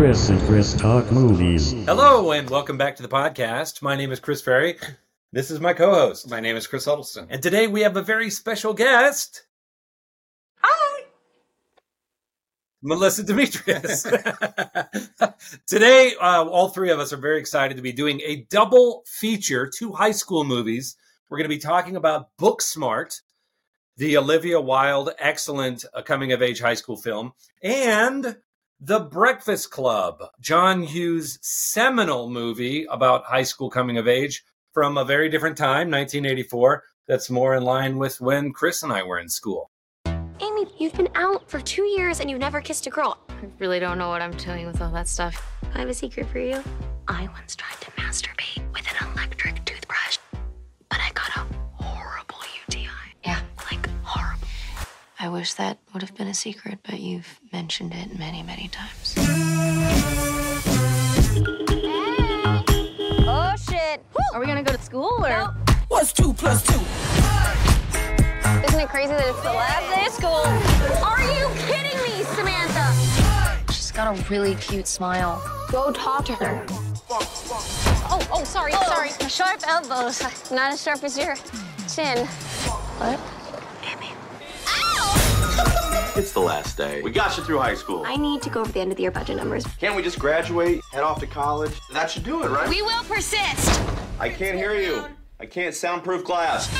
Chris and Chris Talk Movies. Hello, and welcome back to the podcast. My name is Chris Ferry. This is my co host. My name is Chris Huddleston. And today we have a very special guest. Hi! Melissa Demetrius. today, uh, all three of us are very excited to be doing a double feature, two high school movies. We're going to be talking about Booksmart, the Olivia Wilde excellent uh, coming of age high school film, and The Breakfast Club, John Hughes' seminal movie about high school coming of age from a very different time, 1984, that's more in line with when Chris and I were in school. Amy, you've been out for two years and you've never kissed a girl. I really don't know what I'm doing with all that stuff. I have a secret for you. I once tried to masturbate with an electric I wish that would have been a secret, but you've mentioned it many, many times. Oh shit. Are we gonna go to school or? What's two plus two? Isn't it crazy that it's the last day of school? Are you kidding me, Samantha? She's got a really cute smile. Go talk to her. Oh, oh, sorry, sorry. Sharp elbows. Not as sharp as your chin. What? It's the last day. We got you through high school. I need to go over the end of the year budget numbers. Can't we just graduate, head off to college? That should do it, right? We will persist. I can't hear you. I can't soundproof class.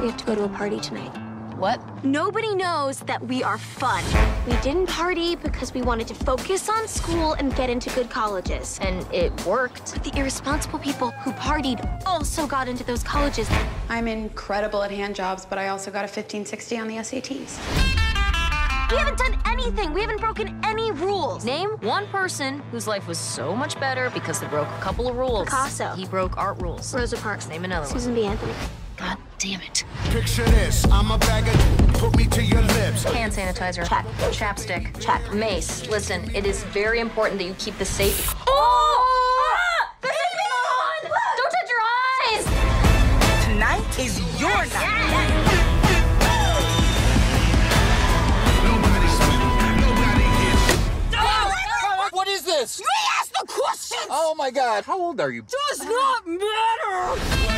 We have to go to a party tonight. What? Nobody knows that we are fun. We didn't party because we wanted to focus on school and get into good colleges. And it worked. But the irresponsible people who partied also got into those colleges. I'm incredible at hand jobs, but I also got a 1560 on the SATs. We haven't done anything. We haven't broken any rules. Name one person whose life was so much better because they broke a couple of rules. Picasso. He broke art rules. Rosa Parks. Name another one. Susan B. Anthony. God damn it. Picture this. I'm a bag of put me to your lips. Hand sanitizer. Check. Chapstick. Check. Mace. Listen, it is very important that you keep the safe. Oh! Ah! There's something on! Don't touch your eyes! Tonight is your night. What is this? We ask the questions. Oh my god. How old are you? Does not matter.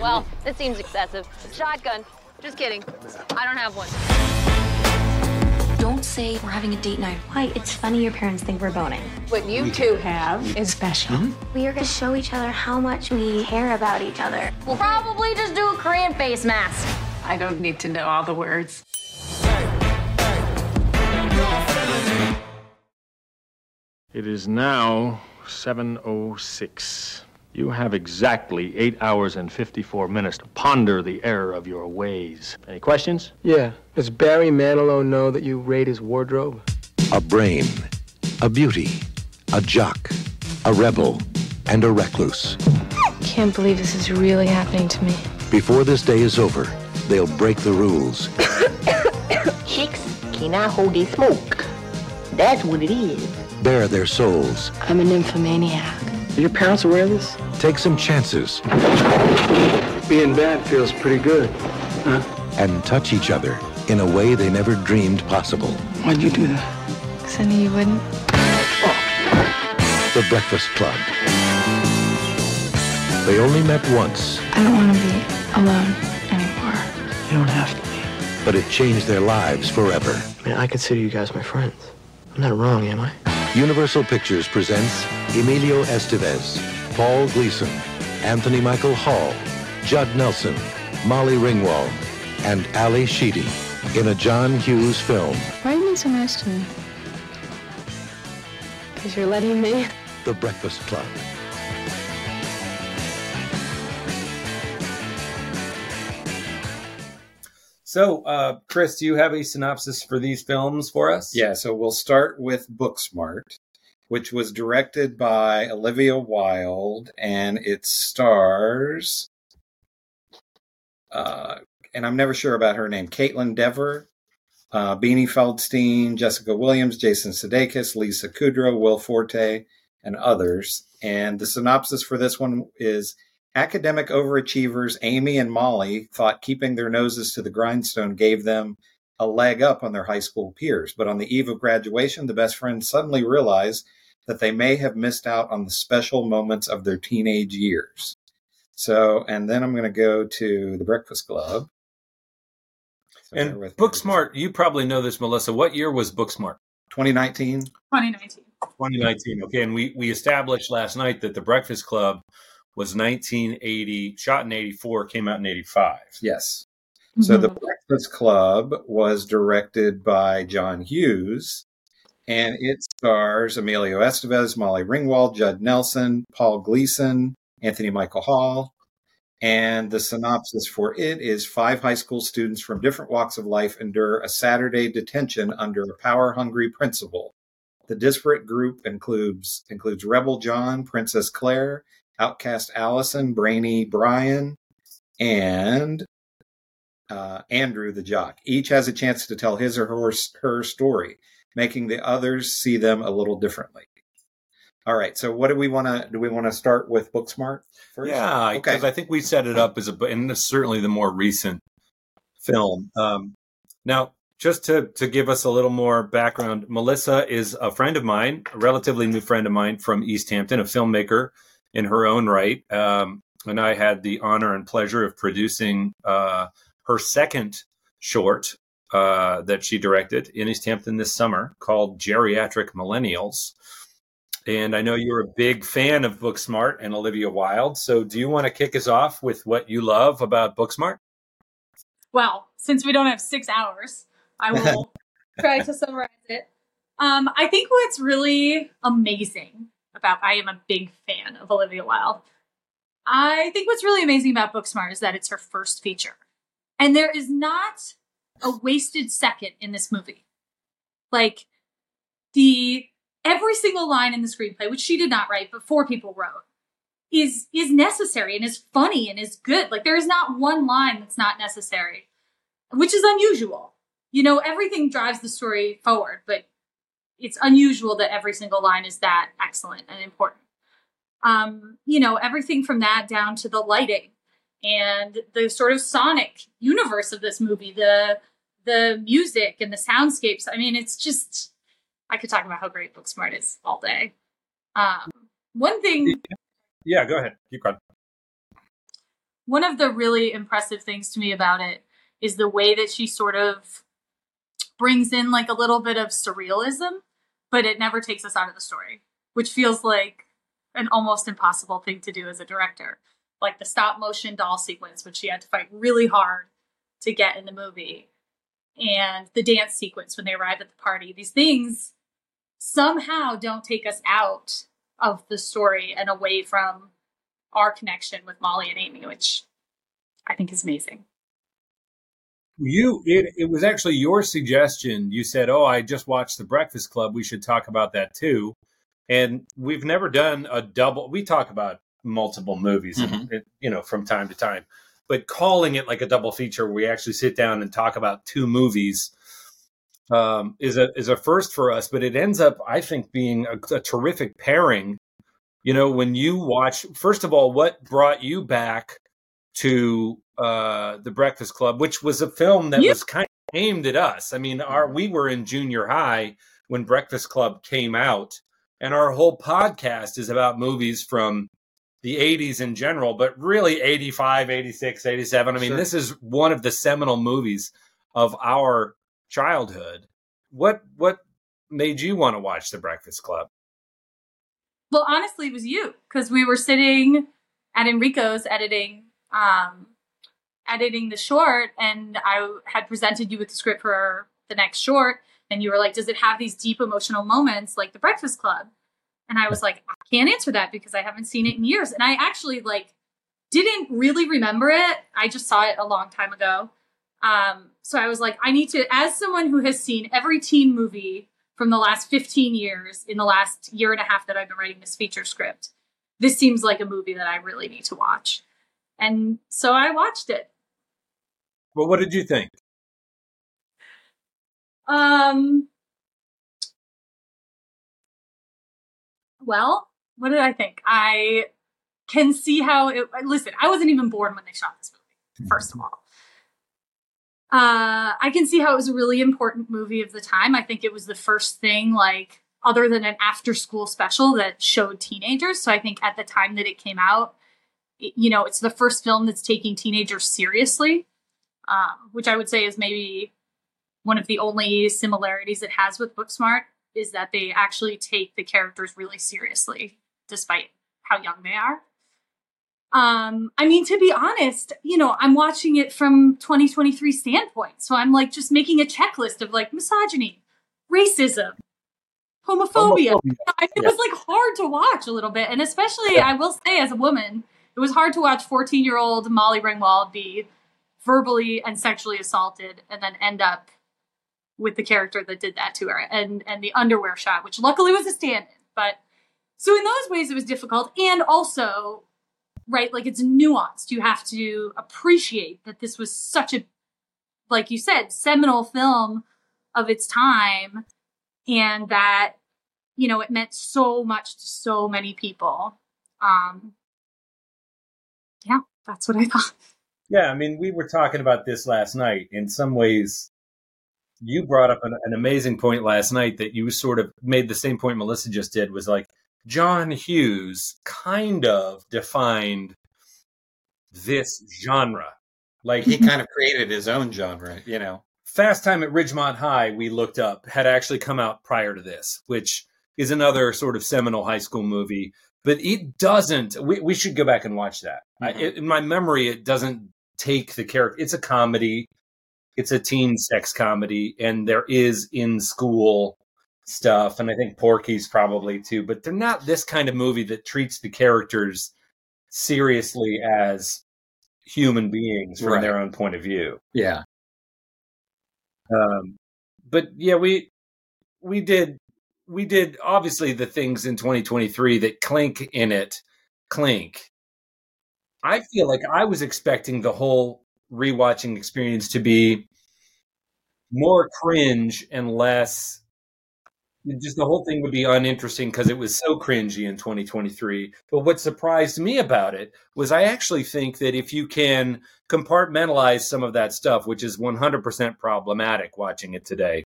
Well, it seems excessive. Shotgun. Just kidding. I don't have one. Don't say we're having a date night. Why? It's funny your parents think we're boning. What you two have is special. Mm-hmm. We are going to show each other how much we care about each other. We'll probably just do a Korean face mask. I don't need to know all the words. It is now 7.06. You have exactly 8 hours and 54 minutes to ponder the error of your ways. Any questions? Yeah. Does Barry Manilow know that you raid his wardrobe? A brain, a beauty, a jock, a rebel, and a recluse. Can't believe this is really happening to me. Before this day is over, they'll break the rules. Chicks cannot hold their smoke. That's what it is. bare their souls, I'm a nymphomaniac. Are your parents aware of this? take some chances, Being bad feels pretty good. Huh? and touch each other in a way they never dreamed possible. Why'd you do that? Because I knew you wouldn't. Oh. The Breakfast Club. They only met once, I don't want to be alone anymore. You don't have to be. but it changed their lives forever. I mean, I consider you guys my friends. I'm not wrong, am I? Universal Pictures presents Emilio Estevez, Paul Gleason, Anthony Michael Hall, Judd Nelson, Molly Ringwald, and Ally Sheedy in a John Hughes film, Why are you being so nice to me? Because you're letting me. The Breakfast Club. So, uh, Chris, do you have a synopsis for these films for us? Yeah, so we'll start with Booksmart, which was directed by Olivia Wilde, and it stars, uh, and I'm never sure about her name, Kaitlyn Dever, uh, Beanie Feldstein, Jessica Williams, Jason Sudeikis, Lisa Kudrow, Will Forte, and others. And the synopsis for this one is Academic overachievers Amy and Molly thought keeping their noses to the grindstone gave them a leg up on their high school peers. But on the eve of graduation, the best friends suddenly realize that they may have missed out on the special moments of their teenage years. So, and then I'm going to go to the Breakfast Club. So And with. Booksmart, you probably know this, Melissa. What year was Booksmart? 2019. 2019. 2019. Okay, and we we established last night that the Breakfast Club was 1980, shot in 84, came out in 85. Yes. So the Mm-hmm. Breakfast Club was directed by John Hughes, and it stars Emilio Estevez, Molly Ringwald, Judd Nelson, Paul Gleason, Anthony Michael Hall. And the synopsis for it is five high school students from different walks of life endure a Saturday detention under a power hungry principal. The disparate group includes includes Rebel John, Princess Claire, Outcast Allison, Brainy Brian, and uh, Andrew the jock. Each has a chance to tell his or her, her story, making the others see them a little differently. All right. So, what do we want to do? We want to start with Booksmart first. Yeah, Okay. because I think we set it up as a, and certainly the more recent film. Um, now, just to to give us a little more background, Melissa is a friend of mine, a relatively new friend of mine from East Hampton, a filmmaker in her own right, um, and I had the honor and pleasure of producing uh, her second short uh, that she directed in East Hampton this summer called Geriatric Millennials. And I know you're a big fan of Booksmart and Olivia Wilde. So, do you want to kick us off with what you love about Booksmart? Well, since we don't have six hours, I will try to summarize it. Um, I think what's really amazing about I am a big fan of Olivia Wilde. I think what's really amazing about Booksmart is that it's her first feature. And there is not a wasted second in this movie. Like the every single line in the screenplay, which she did not write, but four people wrote, is is necessary and is funny and is good. Like there is not one line that's not necessary, which is unusual. You know, everything drives the story forward, but it's unusual that every single line is that excellent and important. Um, you know, everything from that down to the lighting and the sort of sonic universe of this movie, the the music and the soundscapes. I mean, it's just I could talk about how great Booksmart is all day. Um, one thing Yeah, go ahead. Keep going. one of the really impressive things to me about it is the way that she sort of brings in like a little bit of surrealism, but it never takes us out of the story, which feels like an almost impossible thing to do as a director. Like the stop motion doll sequence, which she had to fight really hard to get in the movie, and the dance sequence when they arrive at the party. These things somehow don't take us out of the story and away from our connection with Molly and Amy, which I think is amazing. You, it, it was actually your suggestion. You said, "Oh, I just watched The Breakfast Club. We should talk about that too." And we've never done a double. We talk about multiple movies, and, and, you know, from time to time. But calling it like a double feature, where we actually sit down and talk about two movies, um, is a is a first for us. But it ends up, I think, being a, a terrific pairing. You know, when you watch, first of all, what brought you back to uh, the Breakfast Club, which was a film that was kind of aimed at us. I mean, our we were in junior high when Breakfast Club came out, and our whole podcast is about movies from the 80s in general, but really 85, 86, 87. I mean, Sure. this is one of the seminal movies of our childhood. What what made you want to watch The Breakfast Club? Well, honestly, it was you because we were sitting at Enrico's editing, um, editing the short, and I had presented you with the script for the next short, and you were like, "Does it have these deep emotional moments like The Breakfast Club?" And I was like, "I can't answer that because I haven't seen it in years." And I actually like didn't really remember it. I just saw it a long time ago. Um, so I was like, I need to, as someone who has seen every teen movie from the last 15 years in the last year and a half that I've been writing this feature script, this seems like a movie that I really need to watch. And so I watched it. Well, what did you think? Um, well, what did I think? I can see how it. Listen, I wasn't even born when they shot this movie. First of all, uh, I can see how it was a really important movie of the time. I think it was the first thing, like other than an after-school special, that showed teenagers. So I think at the time that it came out, it, you know, it's the first film that's taking teenagers seriously, uh, which I would say is maybe one of the only similarities it has with Booksmart is that they actually take the characters really seriously, despite how young they are. Um, I mean, to be honest, you know, I'm watching it from 2023 standpoint. So I'm like just making a checklist of like misogyny, racism, homophobia. Homophobia. It Yeah. was like hard to watch a little bit. And especially, I will say, as a woman, it was hard to watch 14 year old Molly Ringwald be verbally and sexually assaulted and then end up with the character that did that to her and and the underwear shot which luckily was a stand-in. But so in those ways it was difficult. And also right like it's nuanced. You have to appreciate that this was such a like you said seminal film of its time and that you know it meant so much to so many people. Um yeah that's what i thought Yeah, I mean, we were talking about this last night. In some ways, you brought up an, an amazing point last night that you sort of made the same point Melissa just did was like John Hughes kind of defined this genre. Like He kind of created his own genre, you know. Fast Time at Ridgemont High, we looked up, had actually come out prior to this, which is another sort of seminal high school movie. But it doesn't. We, we should go back and watch that. I, Mhm. it, in my memory, it doesn't take the character. It's a comedy. It's a teen sex comedy, and there is in school stuff, and I think Porky's probably too. But they're not this kind of movie that treats the characters seriously as human beings from Right. their own point of view. Yeah. Um, but yeah, we we did we did obviously the things in 2023 that clink in it clink. I feel like I was expecting the whole rewatching experience to be more cringe and less just the whole thing would be uninteresting because it was so cringy in 2023. But what surprised me about it was I actually think that if you can compartmentalize some of that stuff, which is 100% problematic watching it today,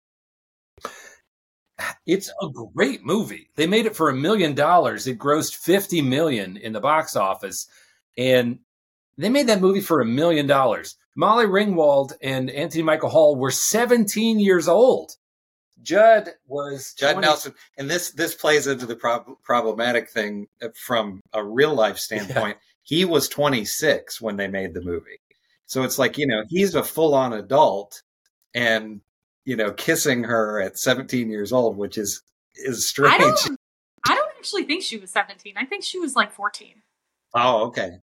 it's a great movie. They made it for a million dollars. It grossed 50 million in the box office. And they made that movie for a million dollars. Molly Ringwald and Anthony Michael Hall were 17 years old. Judd was Judd 20 Nelson, and this this plays into the prob- problematic thing from a real life standpoint. He was 26 when they made the movie, so it's like you know he's a full on adult, and you know kissing her at 17 years old, which is is strange. I don't. I don't actually think she was 17. I think she was like 14. Oh, okay.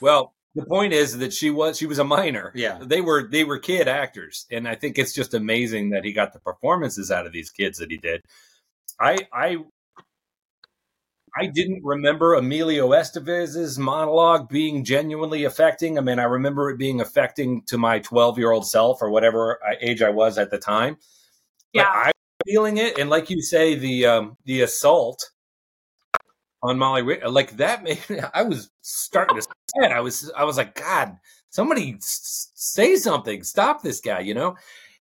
Well, the point is that she was she was a minor. Yeah. They were they were kid actors, and I think it's just amazing that he got the performances out of these kids that he did. I I I didn't remember Emilio Estevez's monologue being genuinely affecting. I mean, I remember it being affecting to my 12 year old self or whatever age I was at the time. But Yeah. I was feeling it, and like you say, the um, the assault on Molly, Ri- like that made I was starting to sweat. I was I was like, God, somebody s- say something, stop this guy, you know.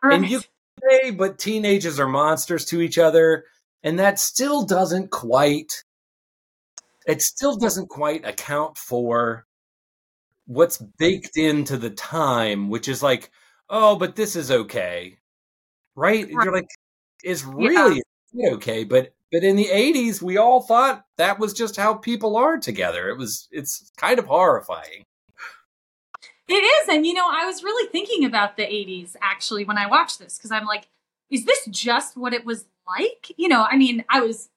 And you say, but teenagers are monsters to each other, and that still doesn't quite. It still doesn't quite account for what's baked into the time, which is like, oh, but this is okay, right? You're like, it's really okay, but but in the '80s, we all thought that was just how people are together. It was, it's kind of horrifying. It is. And, you know, I was really thinking about the 80s actually when I watched this because I'm like, is this just what it was like? You know, I mean, I was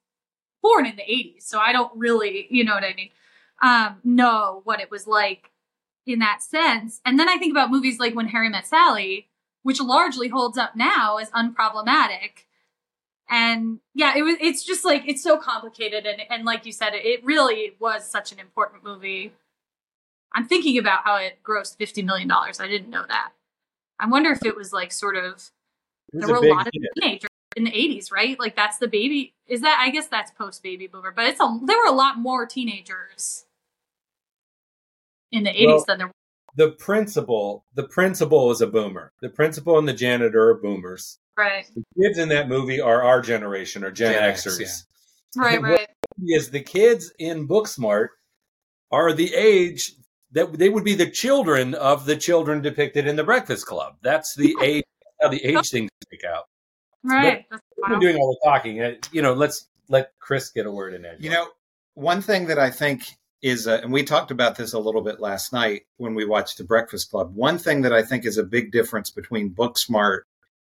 born in the 80s, so I don't really, you know what I mean, um, know what it was like in that sense. And then I think about movies like When Harry Met Sally, which largely holds up now as unproblematic. And yeah, it was it's just like it's so complicated and and like you said, it really was such an important movie. I'm thinking about how it grossed fifty million dollars. I didn't know that. I wonder if it was like sort of there were a big lot of teenagers in the 80s, right? Like that's the baby. Is that? I guess that's post baby boomer, but it's a there were a lot more teenagers in the 80s Well, than there The principal, the principal is a boomer. The principal and the janitor are boomers. right The kids in that movie are our generation or Gen, Gen X, Xers. yeah. right What right Is the kids in Booksmart are the age that they would be the children of the children depicted in the Breakfast Club. That's the age how the age things stick out. right That's We've been wild. doing all the talking. Uh, You know, let's let Chris get a word in edge. You know, one thing that I think is, uh, and we talked about this a little bit last night when we watched The Breakfast Club. One thing that I think is a big difference between Booksmart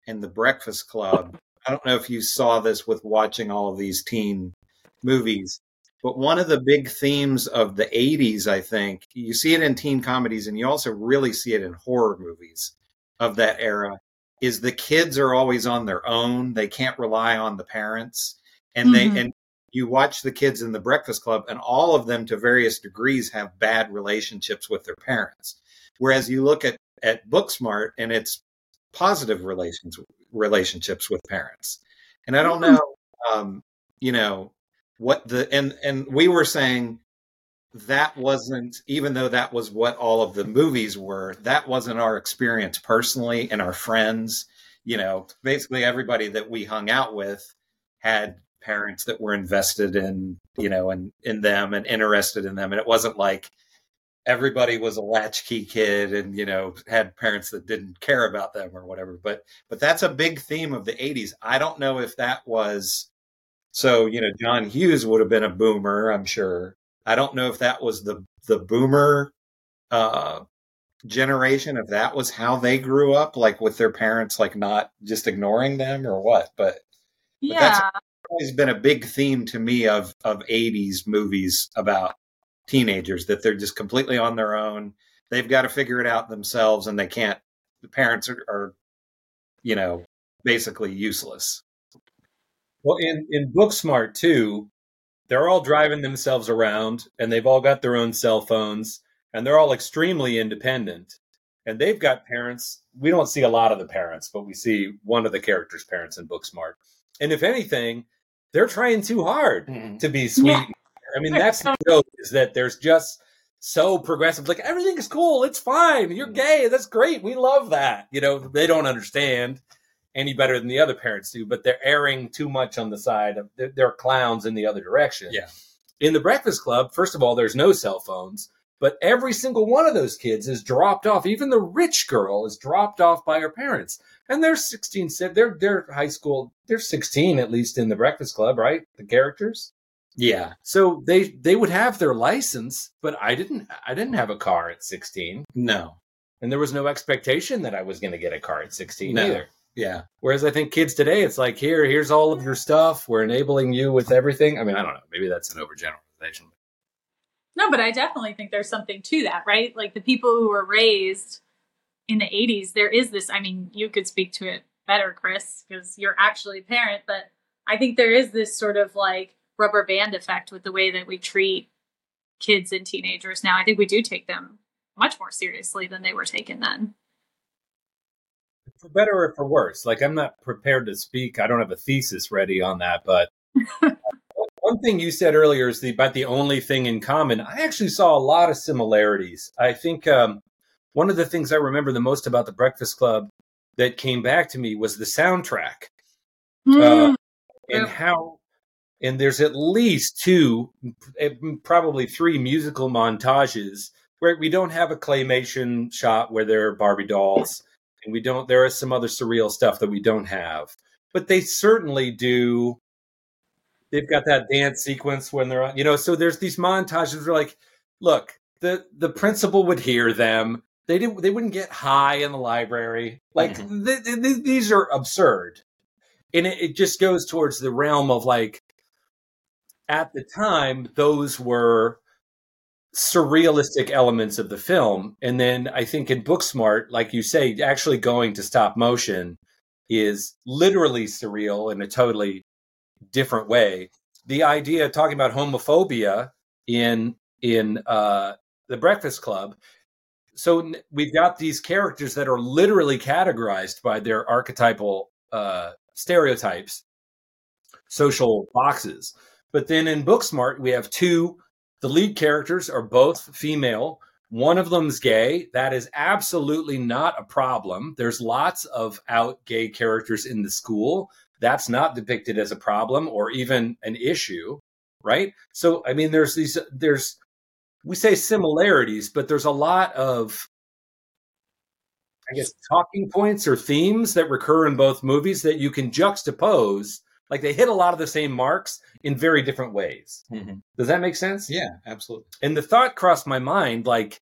and The Breakfast Club. I don't know if you saw this with watching all of these teen movies, but one of the big themes of the 80s, I think, you see it in teen comedies and you also really see it in horror movies of that era, is the kids are always on their own. They can't rely on the parents. And they, Mhm. and you watch the kids in the Breakfast Club, and all of them to various degrees have bad relationships with their parents. Whereas you look at, at Booksmart and it's positive relations relationships with parents. And I don't know, um, you know, what the and and we were saying that wasn't even though that was what all of the movies were that wasn't our experience personally and our friends you know basically everybody that we hung out with had parents that were invested in you know in in them and interested in them. And it wasn't like everybody was a latchkey kid and you know had parents that didn't care about them or whatever. But but that's a big theme of the 80s i don't know if that was so you know john hughes would have been a boomer i'm sure. I don't know if that was the the boomer uh generation if that was how they grew up like with their parents like not just ignoring them or what but yeah always been a big theme to me of of 80s movies about teenagers that they're just completely on their own they've got to figure it out themselves and they can't the parents are, are you know basically useless Well, in in Booksmart too, they're all driving themselves around, and they've all got their own cell phones, and they're all extremely independent. And they've got parents. We don't see a lot of the parents, but we see one of the characters' parents in Booksmart. And if anything, they're trying too hard mm-hmm. to be sweet. Yeah. I mean, that's the joke is that there's just so progressive. Like everything is cool. It's fine. You're mm-hmm. gay. That's great. We love that. You know, they don't understand any better than the other parents do, but they're erring too much on the side of they're, they're clowns in the other direction. Yeah. In the Breakfast Club, first of all, there's no cell phones, but every single one of those kids is dropped off. Even the rich girl is dropped off by her parents, and they're 16. They're they're high school. They're 16 at least in the Breakfast Club, right? The characters. yeah So they they would have their license, but I didn't. I didn't have a car at 16, no and there was no expectation that I was going to get a car at 16 No. either. yeah Whereas I think kids today, it's like, here, here's all of your stuff. We're enabling you with everything. I mean, I don't know. Maybe that's an overgeneralization. No, but I definitely think there's something to that, right? Like the people who were raised in the 80s, there is this. I mean, you could speak to it better, Chris, because you're actually a parent, but I think there is this sort of like rubber band effect with the way that we treat kids and teenagers now. I think we do take them much more seriously than they were taken then. For better or for worse. Like, I'm not prepared to speak. I don't have a thesis ready on that. But one thing you said earlier is the, about the only thing in common. I actually saw a lot of similarities. I think um, one of the things I remember the most about the Breakfast Club that came back to me was the soundtrack. Mm, uh, and how and there's at least two eh, probably three musical montages where we don't have a claymation shot where there are barbie dolls and we don't there is some other surreal stuff that we don't have but they certainly do they've got that dance sequence when they're on you know so there's these montages where like look the the principal would hear them. They didn't they wouldn't get high in the library. Like mm-hmm. th- th- th- these are absurd. And it, it just goes towards the realm of like at the time those were surrealistic elements of the film. And then i think in booksmart like you say actually going to stop motion is literally surreal in a totally different way the idea talking about homophobia in in uh the breakfast club so we've got these characters that are literally categorized by their archetypal uh stereotypes social boxes but then in booksmart we have two the lead characters are both female One of them's gay. That is absolutely not a problem. There's lots of out gay characters in the school. That's not depicted as a problem or even an issue, right? So, I mean, there's these, there's, we say similarities, but there's a lot of, I guess, talking points or themes that recur in both movies that you can juxtapose. Like they hit a lot of the same marks in very different ways. Mm-hmm. Does that make sense? Yeah, absolutely. And the thought crossed my mind like,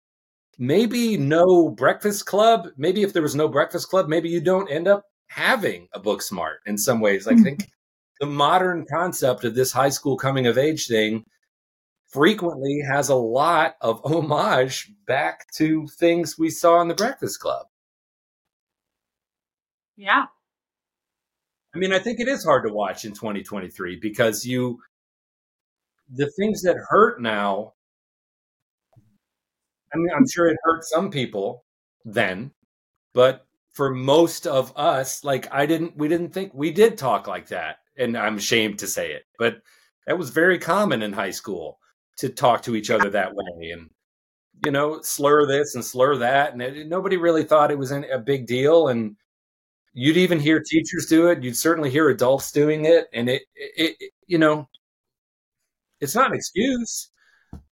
maybe no breakfast club. Maybe if there was no breakfast club, maybe you don't end up having a Booksmart in some ways. Like, I mm-hmm. think the modern concept of this high school coming of age thing frequently has a lot of homage back to things we saw in the breakfast club. Yeah. I mean, I think it is hard to watch in 2023 because you, the things that hurt now, I mean, I'm sure it hurt some people then, but for most of us, like I didn't, we didn't think we did talk like that. And I'm ashamed to say it, but that was very common in high school to talk to each other that way and, you know, slur this and slur that. And it, nobody really thought it was a big deal. And you'd even hear teachers do it. You'd certainly hear adults doing it. And it, it, it you know, it's not an excuse,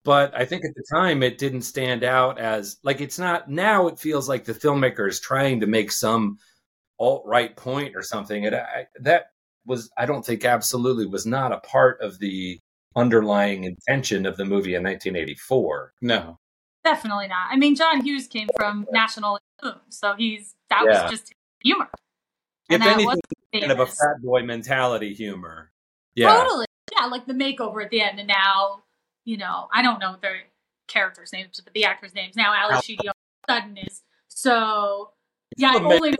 but I think at the time it didn't stand out as like it's not now. It feels like the filmmaker is trying to make some alt right point or something. And I, that was, I don't think, absolutely was not a part of the underlying intention of the movie in 1984. No, definitely not. I mean, John Hughes came from National so he's that Yeah. was just humor. If And that anything, was kind of a famous. fat boy mentality humor. Yeah. Totally. Yeah, like the makeover at the end, and now, you know, I don't know their characters' names, but the actors' names. Now Ally Al- Sheedy all of a sudden is so yeah, Still only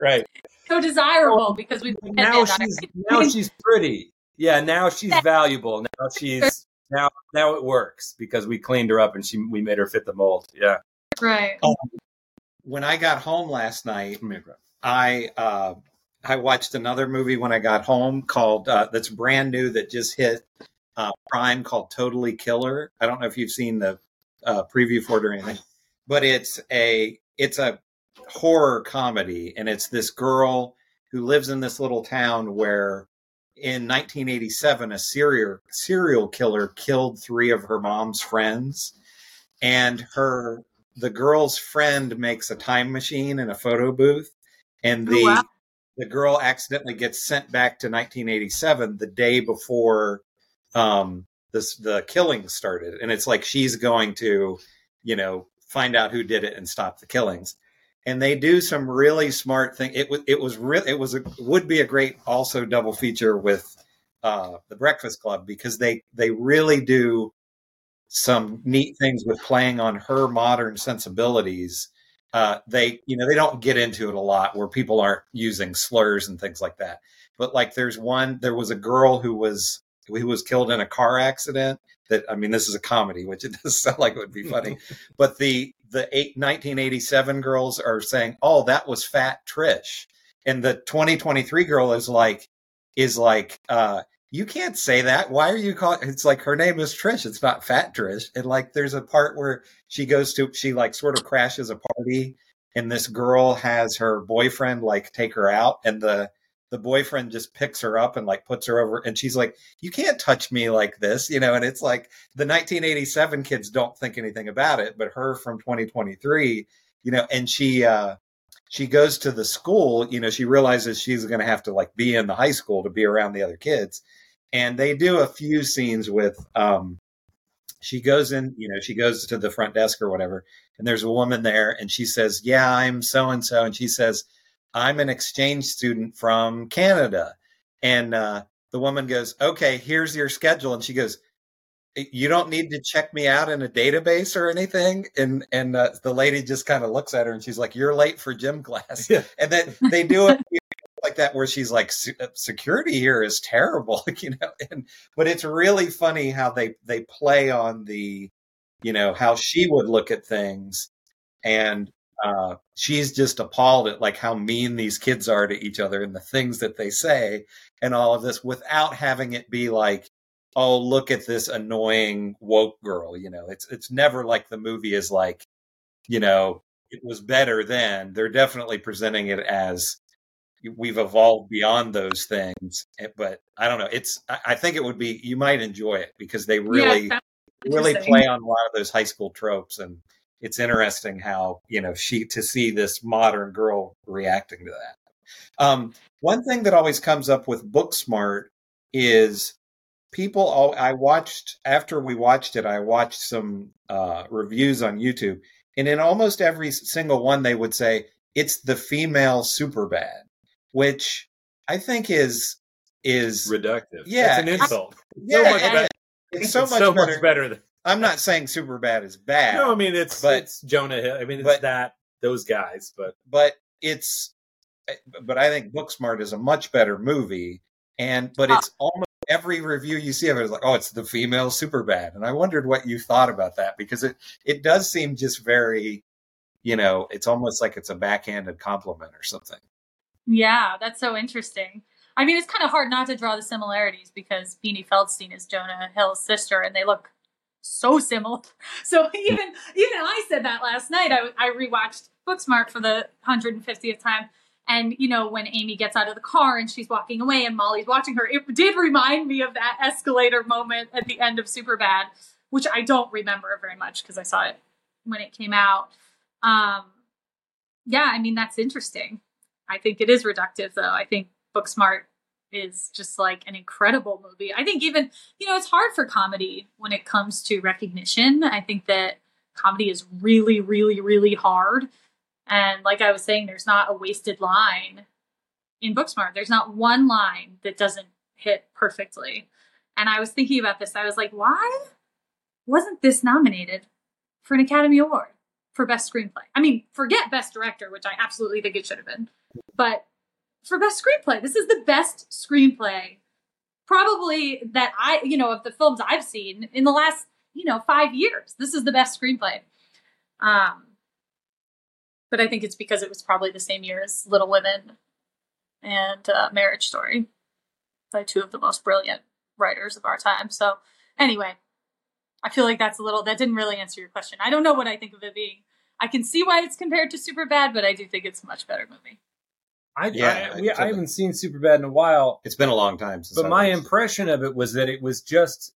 Right. so desirable because we've Now she's now she's pretty. Yeah, now she's valuable. Now she's now now it works because we cleaned her up and she we made her fit the mold. Yeah. right. when I got home last night, I uh, I watched another movie when I got home called uh, that's brand new that just hit uh, Prime called Totally Killer. I don't know if you've seen the uh, preview for it or anything, but it's a it's a horror comedy, and it's this girl who lives in this little town where in 1987 a serial serial killer killed three of her mom's friends and her the girl's friend makes a time machine in a photo booth and the Oh, wow. the girl accidentally gets sent back to 1987 the day before um this the killing started and it's like she's going to you know find out who did it and stop the killings and they do some really smart thing it was it was real it was a would be a great also double feature with uh the breakfast club because they they really do some neat things with playing on her modern sensibilities. Uh, they, you know, they don't get into it a lot where people aren't using slurs and things like that. But like, there's one, there was a girl who was who was killed in a car accident. That I mean, this is a comedy, which it does sound like it would be funny. but the the eight, 1987 girls are saying, "Oh, that was Fat Trish," and the 2023 girl is like, is like, uh, you can't say that. Why are you calling? It's like her name is Trish. It's not Fat Trish. And like, there's a part where she goes to, she like sort of crashes a party, and this girl has her boyfriend like take her out, and the the boyfriend just picks her up and like puts her over, and she's like, "You can't touch me like this," you know. And it's like the 1987 kids don't think anything about it, but her from 2023, you know, and she. uh she goes to the school, you know, she realizes she's going to have to like be in the high school to be around the other kids. And they do a few scenes with, um, she goes in, you know, she goes to the front desk or whatever, and there's a woman there, and she says, Yeah, I'm so and so. And she says, I'm an exchange student from Canada. And uh, the woman goes, Okay, here's your schedule. And she goes, you don't need to check me out in a database or anything and and uh, the lady just kind of looks at her and she's like you're late for gym class and then they do it like that where she's like uh, security here is terrible you know and but it's really funny how they they play on the you know how she would look at things and uh, she's just appalled at like how mean these kids are to each other and the things that they say and all of this without having it be like oh look at this annoying woke girl you know? It's it's never like the movie is like you know it was better then. They're definitely presenting it as we've evolved beyond those things eh, but i don't know. It's i think it would be you might enjoy it because they really sounds really play on a lot of those high school tropes and it's interesting how you know she to see this modern girl reacting to that um, one thing that always comes up with booksmart is people all i watched after we watched it i watched some uh, reviews on youtube and in almost every single one they would say it's the female Superbad which i think is is reductive. yeah That's an insult. yeah, so much better. it's so It's much so better. much better than i'm not saying Superbad is bad No, I mean it's But- it's Jonah Hill. I mean it's but- that those guys, but but it's eh, but I think Booksmart is a much better movie and but it's almost every review you see of it is like oh it's the female Superbad and I wondered what you thought about that because it it does seem just very you know it's almost like it's a backhanded compliment or something Yeah, that's so interesting. I mean, it's kind of hard not to draw the similarities because Beanie Feldstein is Jonah Hill's sister, and they look so similar. So even even I said that last night. I I rewatched Booksmart for the 150th time, and you know when Amy gets out of the car and she's walking away and Molly's watching her, it did remind me of that escalator moment at the end of Superbad, which I don't remember very much because I saw it when it came out. Um, yeah, I mean that's interesting. I think it is reductive, though. I think Booksmart is just like an incredible movie. I think even, you know, it's hard for comedy when it comes to recognition. I think that comedy is really, really, really hard. And like I was saying, there's not a wasted line in Booksmart. There's not one line that doesn't hit perfectly. And I was thinking about this. I was like, why wasn't this nominated for an Academy Award for Best Screenplay? I mean, forget Best Director, which I absolutely think it should have been, but for Best Screenplay, this is the best screenplay probably that I, you know, of the films I've seen in the last, you know, five years. This is the best screenplay. Um, but I think it's because it was probably the same year as Little Women and uh, Marriage Story by two of the most brilliant writers of our time. So, anyway, I feel like that's a little that didn't really answer your question. I don't know what I think of it being. I can see why it's compared to Superbad, but I do think it's a much better movie. I Yeah, I, we, I haven't seen Superbad in a while. it's been a long time since But I my watched impression of it was that it was just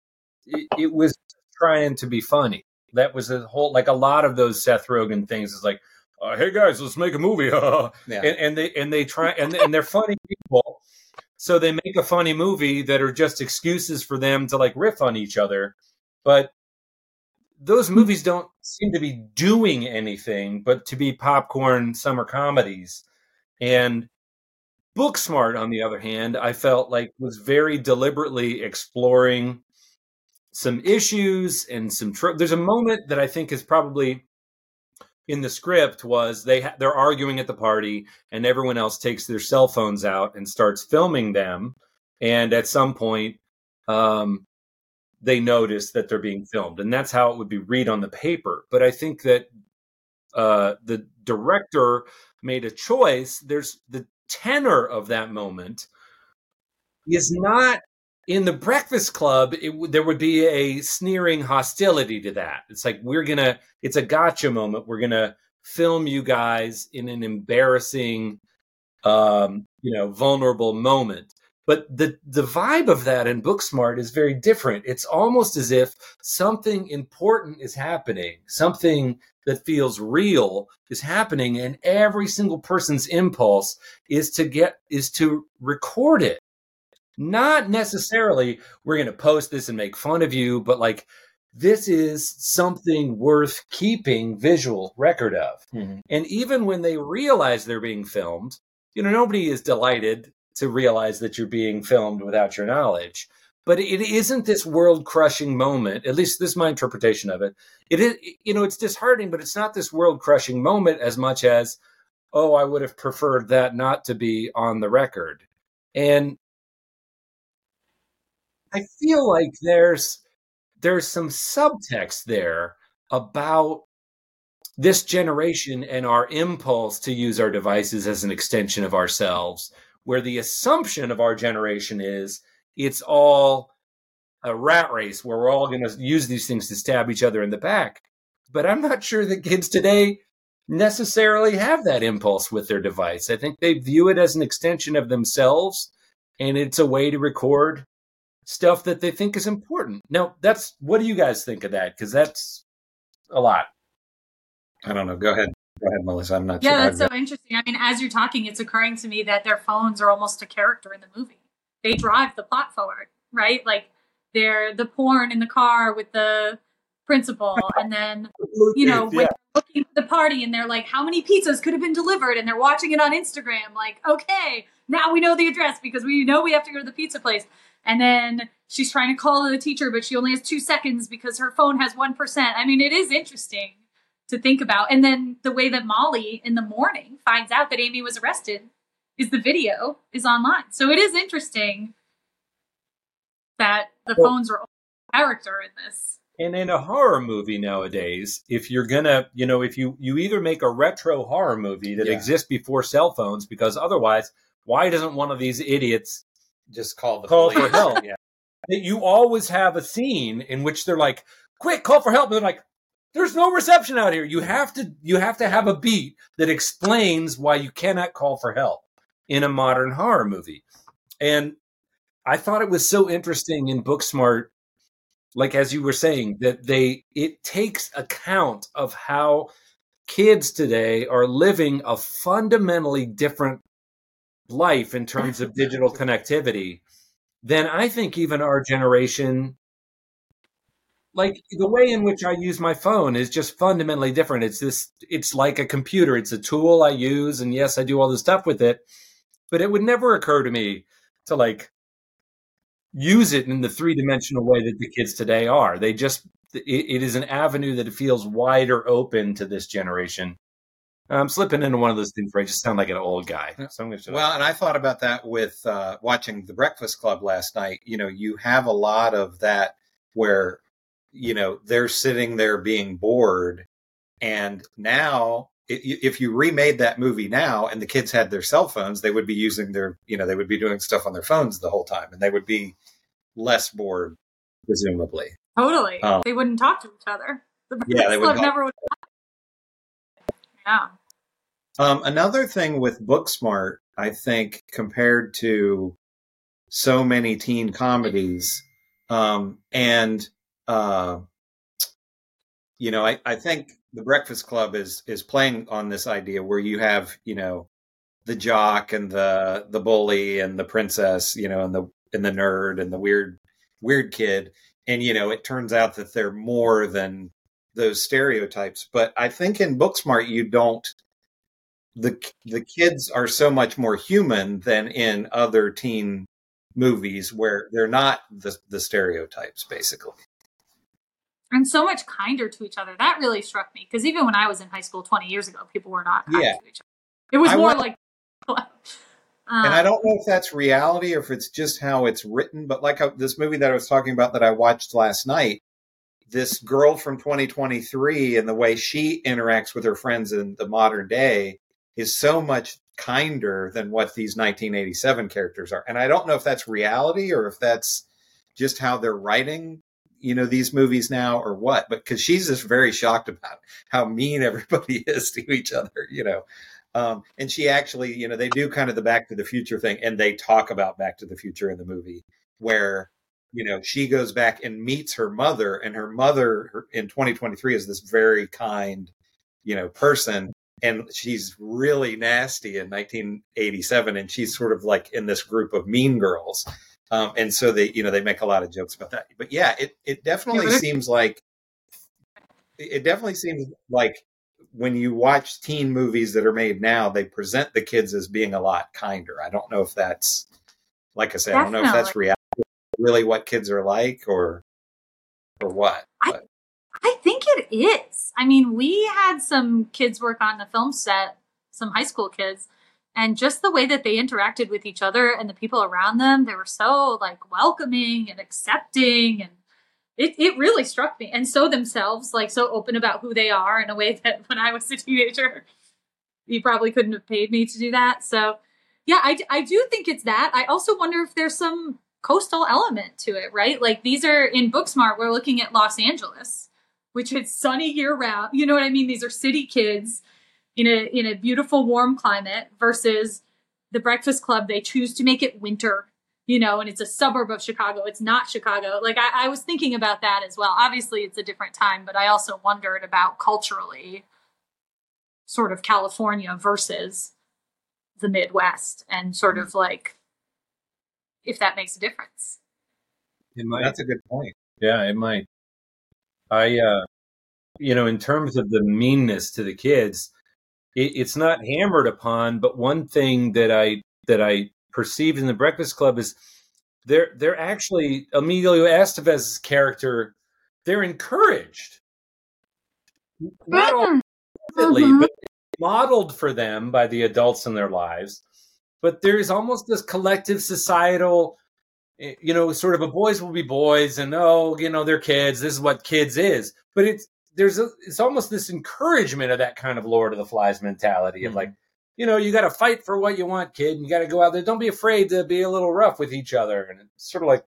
it, it was trying to be funny. That was a whole like a lot of those Seth Rogen things is like, uh, hey guys, let's make a movie, Yeah. and, and they and they try and and they're funny people, so they make a funny movie that are just excuses for them to like riff on each other, but those movies don't seem to be doing anything but to be popcorn summer comedies. And Booksmart, on the other hand, I felt like was very deliberately exploring some issues and some. There's a moment that I think is probably in the script was they ha- they're arguing at the party and everyone else takes their cell phones out and starts filming them, and at some point, um, they notice that they're being filmed, and that's how it would be read on the paper. But I think that uh, the director made a choice. There's the tenor of that moment is not in the Breakfast Club. It, there would be a sneering hostility to that. It's like we're gonna. It's a gotcha moment. We're gonna film you guys in an embarrassing, um, you know, vulnerable moment. But the the vibe of that in Booksmart is very different. It's almost as if something important is happening, something that feels real is happening, and every single person's impulse is to get is to record it. Not necessarily we're going to post this and make fun of you, but like this is something worth keeping visual record of. Mhm. And even when they realize they're being filmed, you know, nobody is delighted to realize that you're being filmed without your knowledge. But it isn't this world crushing moment. At least this is my interpretation of it. It is, you know, it's disheartening, but it's not this world crushing moment as much as, oh, I would have preferred that not to be on the record. And I feel like there's there's some subtext there about this generation and our impulse to use our devices as an extension of ourselves, where the assumption of our generation is it's all a rat race where we're all going to use these things to stab each other in the back. But I'm not sure that kids today necessarily have that impulse with their device. I think they view it as an extension of themselves and it's a way to record stuff that they think is important. Now, that's what do you guys think of that? Because that's a lot. I don't know. Go ahead. Go ahead, Melissa. I'm not yeah, sure. that's so interesting. I mean, as you're talking, it's occurring to me that their phones are almost a character in the movie. They drive the plot forward, right? Like they're the porn in the car with the principal, and then you know Yeah. looking at the party and they're like, how many pizzas could have been delivered? And they're watching it on Instagram. Like, okay, now we know the address because we know we have to go to the pizza place. And then she's trying to call the teacher, but she only has two seconds because her phone has one percent. I mean, it is interesting to think about. And then the way that Molly in the morning finds out that Amy was arrested is the video is online. So it is interesting that the Well- phones are a character in this. And in a horror movie nowadays, if you're gonna, you know, if you you either make a retro horror movie that Yeah. exists before cell phones, because otherwise, why doesn't one of these idiots just call the call police. for help? Yeah. That you always have a scene in which they're like, "Quick, call for help!" And they're like, "There's no reception out here." You have to you have to have a beat that explains why you cannot call for help in a modern horror movie. And I thought it was so interesting in Booksmart like as you were saying that they it takes account of how kids today are living a fundamentally different life in terms of digital connectivity than I think even our generation like the way in which I use my phone is just fundamentally different. It's this it's like a computer. It's a tool I use and yes, I do all the stuff with it, but it would never occur to me to like use it in the three-dimensional way that the kids today are. They just it, it is an avenue that feels wider open to this generation. I'm slipping into one of those things where I just sound like an old guy. So I'm going to Well, and I thought about that with uh, watching The Breakfast Club last night. You know, you have a lot of that where, you know, they're sitting there being bored. And now, if you remade that movie now and the kids had their cell phones, they would be using their, you know, they would be doing stuff on their phones the whole time and they would be less bored, presumably. Totally. Oh. They wouldn't talk to each other. The Yeah, they would never would. Yeah. Um, another thing with Booksmart, I think, compared to so many teen comedies, um, and uh, you know, I, I think The Breakfast Club is is playing on this idea where you have, you know, the jock and the the bully and the princess, you know, and the and the nerd and the weird weird kid, and you know, it turns out that they're more than those stereotypes. But I think in Booksmart, you don't the the kids are so much more human than in other teen movies where they're not the the stereotypes basically. And so much kinder to each other. That really struck me because even when I was in high school 20 years ago, people were not kind Yeah. to each other. It was I more went- like. um, and I don't know if that's reality or if it's just how it's written, but like uh, this movie that I was talking about that I watched last night, this girl from 2023 and the way she interacts with her friends in the modern day is so much kinder than what these 1987 characters are. And I don't know if that's reality or if that's just how they're writing, you know, these movies now or what, but because she's just very shocked about how mean everybody is to each other, you know. Um, and she actually, you know, they do kind of the Back to the Future thing, and they talk about Back to the Future in the movie, where you know she goes back and meets her mother, and her mother her, in 2023 is this very kind, you know, person, and she's really nasty in 1987, and she's sort of like in this group of mean girls, um, and so they, you know, they make a lot of jokes about that. But yeah, it it definitely Yeah, seems like it definitely seems like when you watch teen movies that are made now, they present the kids as being a lot kinder. I don't know if that's, like I said, I don't know if that's reality, really what kids are like, or or what. But, I think it is. I mean, we had some kids work on the film set, some high school kids, and just the way that they interacted with each other and the people around them, they were so like welcoming and accepting and it, it really struck me. And so themselves, like so open about who they are in a way that when I was a teenager, you probably couldn't have paid me to do that. So yeah, I, I do think it's that. I also wonder if there's some coastal element to it, right? Like these are in Booksmart, we're looking at Los Angeles, which is sunny year round. You know what I mean? These are city kids in a in a beautiful warm climate versus the Breakfast Club. They choose to make it winter, you know, and it's a suburb of Chicago. It's not Chicago. Like I, I was thinking about that as well. Obviously, it's a different time, but I also wondered about culturally, sort of California versus the Midwest, and sort of like if that makes a difference. It might. That's a good point. Yeah, it might. I, uh, you know, in terms of the meanness to the kids, it, it's not hammered upon. But one thing that I that I perceived in the Breakfast Club is they're they're actually Emilio Estevez's character. They're encouraged, not Mhm. but modeled for them by the adults in their lives. But there is almost this collective societal eh, you know, sort of a boys will be boys, and oh, you know, they're kids. This is what kids is. But it's there's a it's almost this encouragement of that kind of Lord of the Flies mentality of mm-hmm. like, you know, you got to fight for what you want, kid, and you got to go out there. Don't be afraid to be a little rough with each other. And it's sort of like,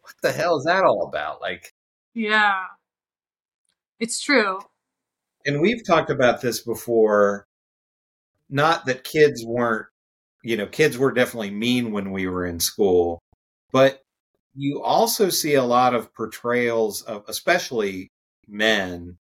what the hell is that all about? Like, Yeah, it's true. And we've talked about this before. Not that kids weren't, you know, kids were definitely mean when we were in school, but you also see a lot of portrayals of, especially men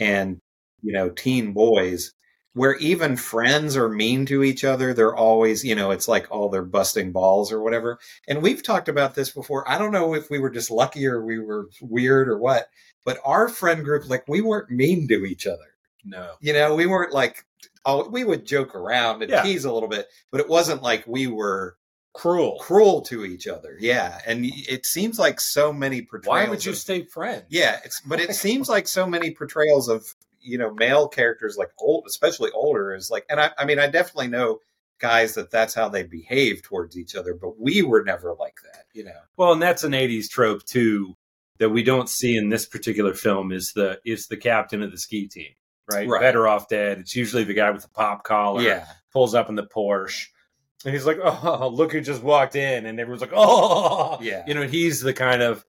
and, you know, teen boys, where even friends are mean to each other. They're always, you know, it's like, oh, they're busting balls or whatever. And we've talked about this before. I don't know if we were just lucky or we were weird or what, but our friend group, like, we weren't mean to each other. no. You know, we weren't like, oh, we would joke around and Yeah. tease a little bit, but it wasn't like we were Cruel. cruel to each other. Yeah. And it seems like so many portrayals. Why would you of- stay friends? yeah, it's but it seems like so many portrayals of you know male characters, like old, especially older, is like, and I, I mean, I definitely know guys that that's how they behave towards each other, but we were never like that, you know. Well, and that's an '80s trope too that we don't see in this particular film. Is the is the captain of the ski team, right? Right. Better off dead. It's usually the guy with the pop collar. Yeah, pulls up in the Porsche. And he's like, "Oh, look who just walked in!" And everyone's like, "Oh, Yeah. You know, he's the kind of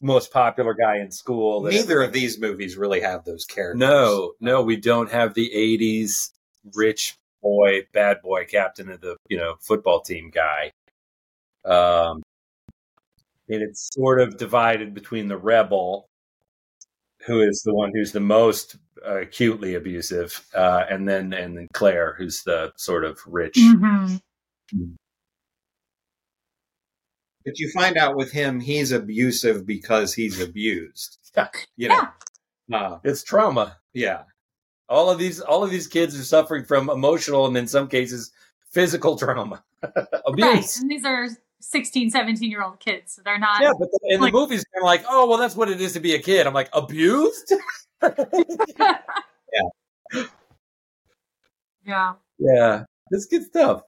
most popular guy in school. neither of these movies really have those characters. No, no, we don't have the '80s rich boy, bad boy captain of the you know football team guy. Um, and it's sort of divided between the rebel, who is the one who's the most uh, acutely abusive, uh, and then and then Claire, who's the sort of rich. Mhm. But you find out with him, he's abusive because he's abused. Yeah. You know. Uh, It's trauma. yeah. All of these, all of these kids are suffering from emotional and in some cases physical trauma, Right. abuse. And these are 16, 17 year old kids. So they're not. Yeah, but the, and Like- the movie's kind of like, oh, well, that's what it is to be a kid. I'm like, abused? yeah. yeah, it's good stuff.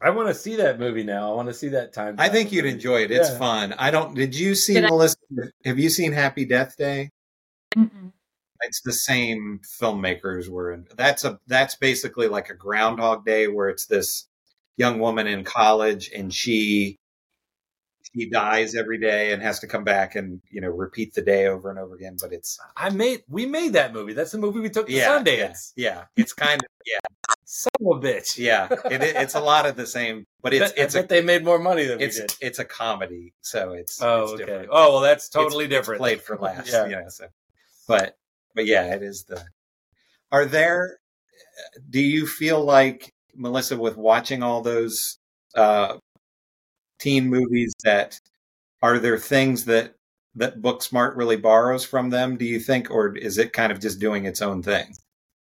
I want to see that movie now. I want to see that time. I think you'd enjoy it. It's Yeah. fun. I don't. Did you see Did I- Melissa? Have you seen Happy Death Day? Mm-mm. It's the same filmmakers were in. That's a. That's basically like a Groundhog Day, where it's this young woman in college, and she she dies every day and has to come back and you know repeat the day over and over again. But it's I made. We made that movie. That's the movie we took to yeah, Sundance. Yeah, yeah. it's kind of yeah, Son of a bitch. yeah. It, it- it's a lot of the same, but it's it's a they made more money than it's it's a comedy, so it's Oh, it's okay. different. Oh, well, that's totally it's different. played for laughs. Yeah. yeah. So, but but yeah, it is the. Are there? Do you feel like Melissa, with watching all those uh, teen movies, that are there things that that Booksmart really borrows from them? Do you think, or is it kind of just doing its own thing?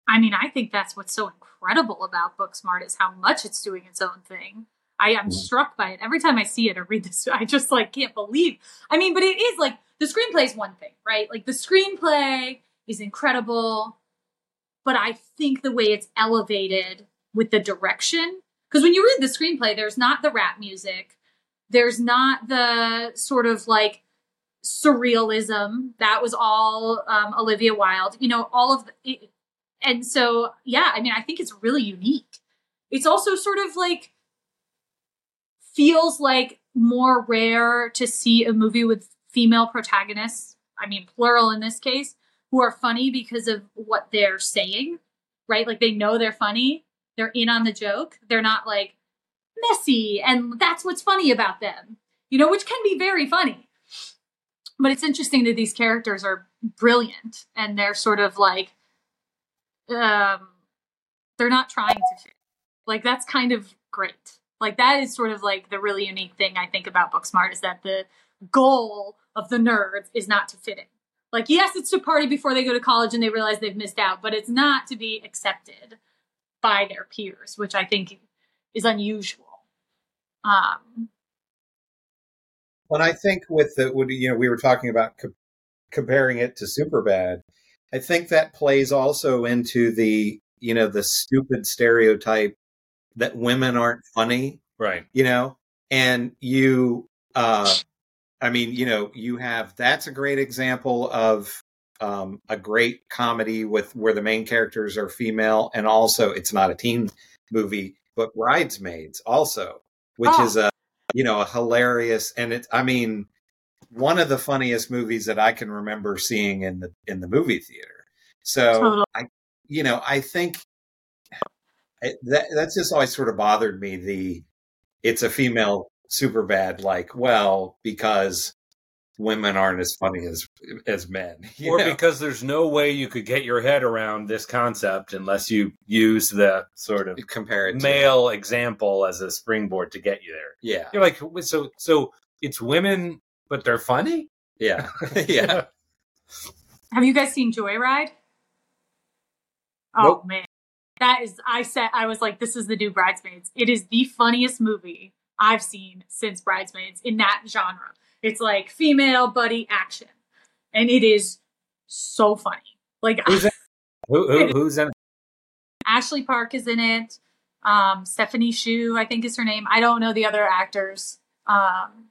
I mean, I think that's what's so incredible about Booksmart is how much it's doing its own thing. I am struck by it every time I see it or read this. I just like can't believe. I mean, but it is like the screenplay is one thing, right? Like the screenplay is incredible, but I think the way it's elevated with the direction, because when you read the screenplay, there's not the rap music, there's not the sort of like surrealism that was all um, Olivia Wilde. You know, all of the, it, and so yeah, I mean, I think it's really unique. It's also sort of like feels like more rare to see a movie with female protagonists. I mean, plural in this case, who are funny because of what they're saying, right? Like they know they're funny, they're in on the joke. They're not like messy, and that's what's funny about them, you know, which can be very funny. But it's interesting that these characters are brilliant and they're sort of like, um, they're not trying to fit. Like that's kind of great. Like that is sort of like the really unique thing I think about Booksmart is that the goal of the nerds is not to fit in. Like yes, it's to party before they go to college and they realize they've missed out, but it's not to be accepted by their peers, which I think is unusual. Um, When I think with the, when, you know, we were talking about co- comparing it to Superbad. I think that plays also into the, you know, the stupid stereotype that women aren't funny, Right. you know, and you, uh, I mean, you know, you have that's a great example of um, a great comedy with where the main characters are female, and also it's not a teen movie, but Bridesmaids also, which Oh. is a you know a hilarious and it's I mean one of the funniest movies that I can remember seeing in the in the movie theater. So Totally. I you know I think it, that that's just always sort of bothered me the it's a female super bad like well because women aren't as funny as as men or know? because there's no way you could get your head around this concept unless you use the sort of compare it to- male example as a springboard to get you there. yeah You're like, so so it's women, but they're funny. yeah yeah have you guys seen Joyride? Oh Nope. man, that is. I said I was like, this is the new Bridesmaids. It is the funniest movie I've seen since Bridesmaids in that genre. It's like female buddy action, and it is so funny. Like Who's in, who, who, who's in? it? Ashley Park is in it. Um, Stephanie Hsu, I think is her name. I don't know the other actors. Um,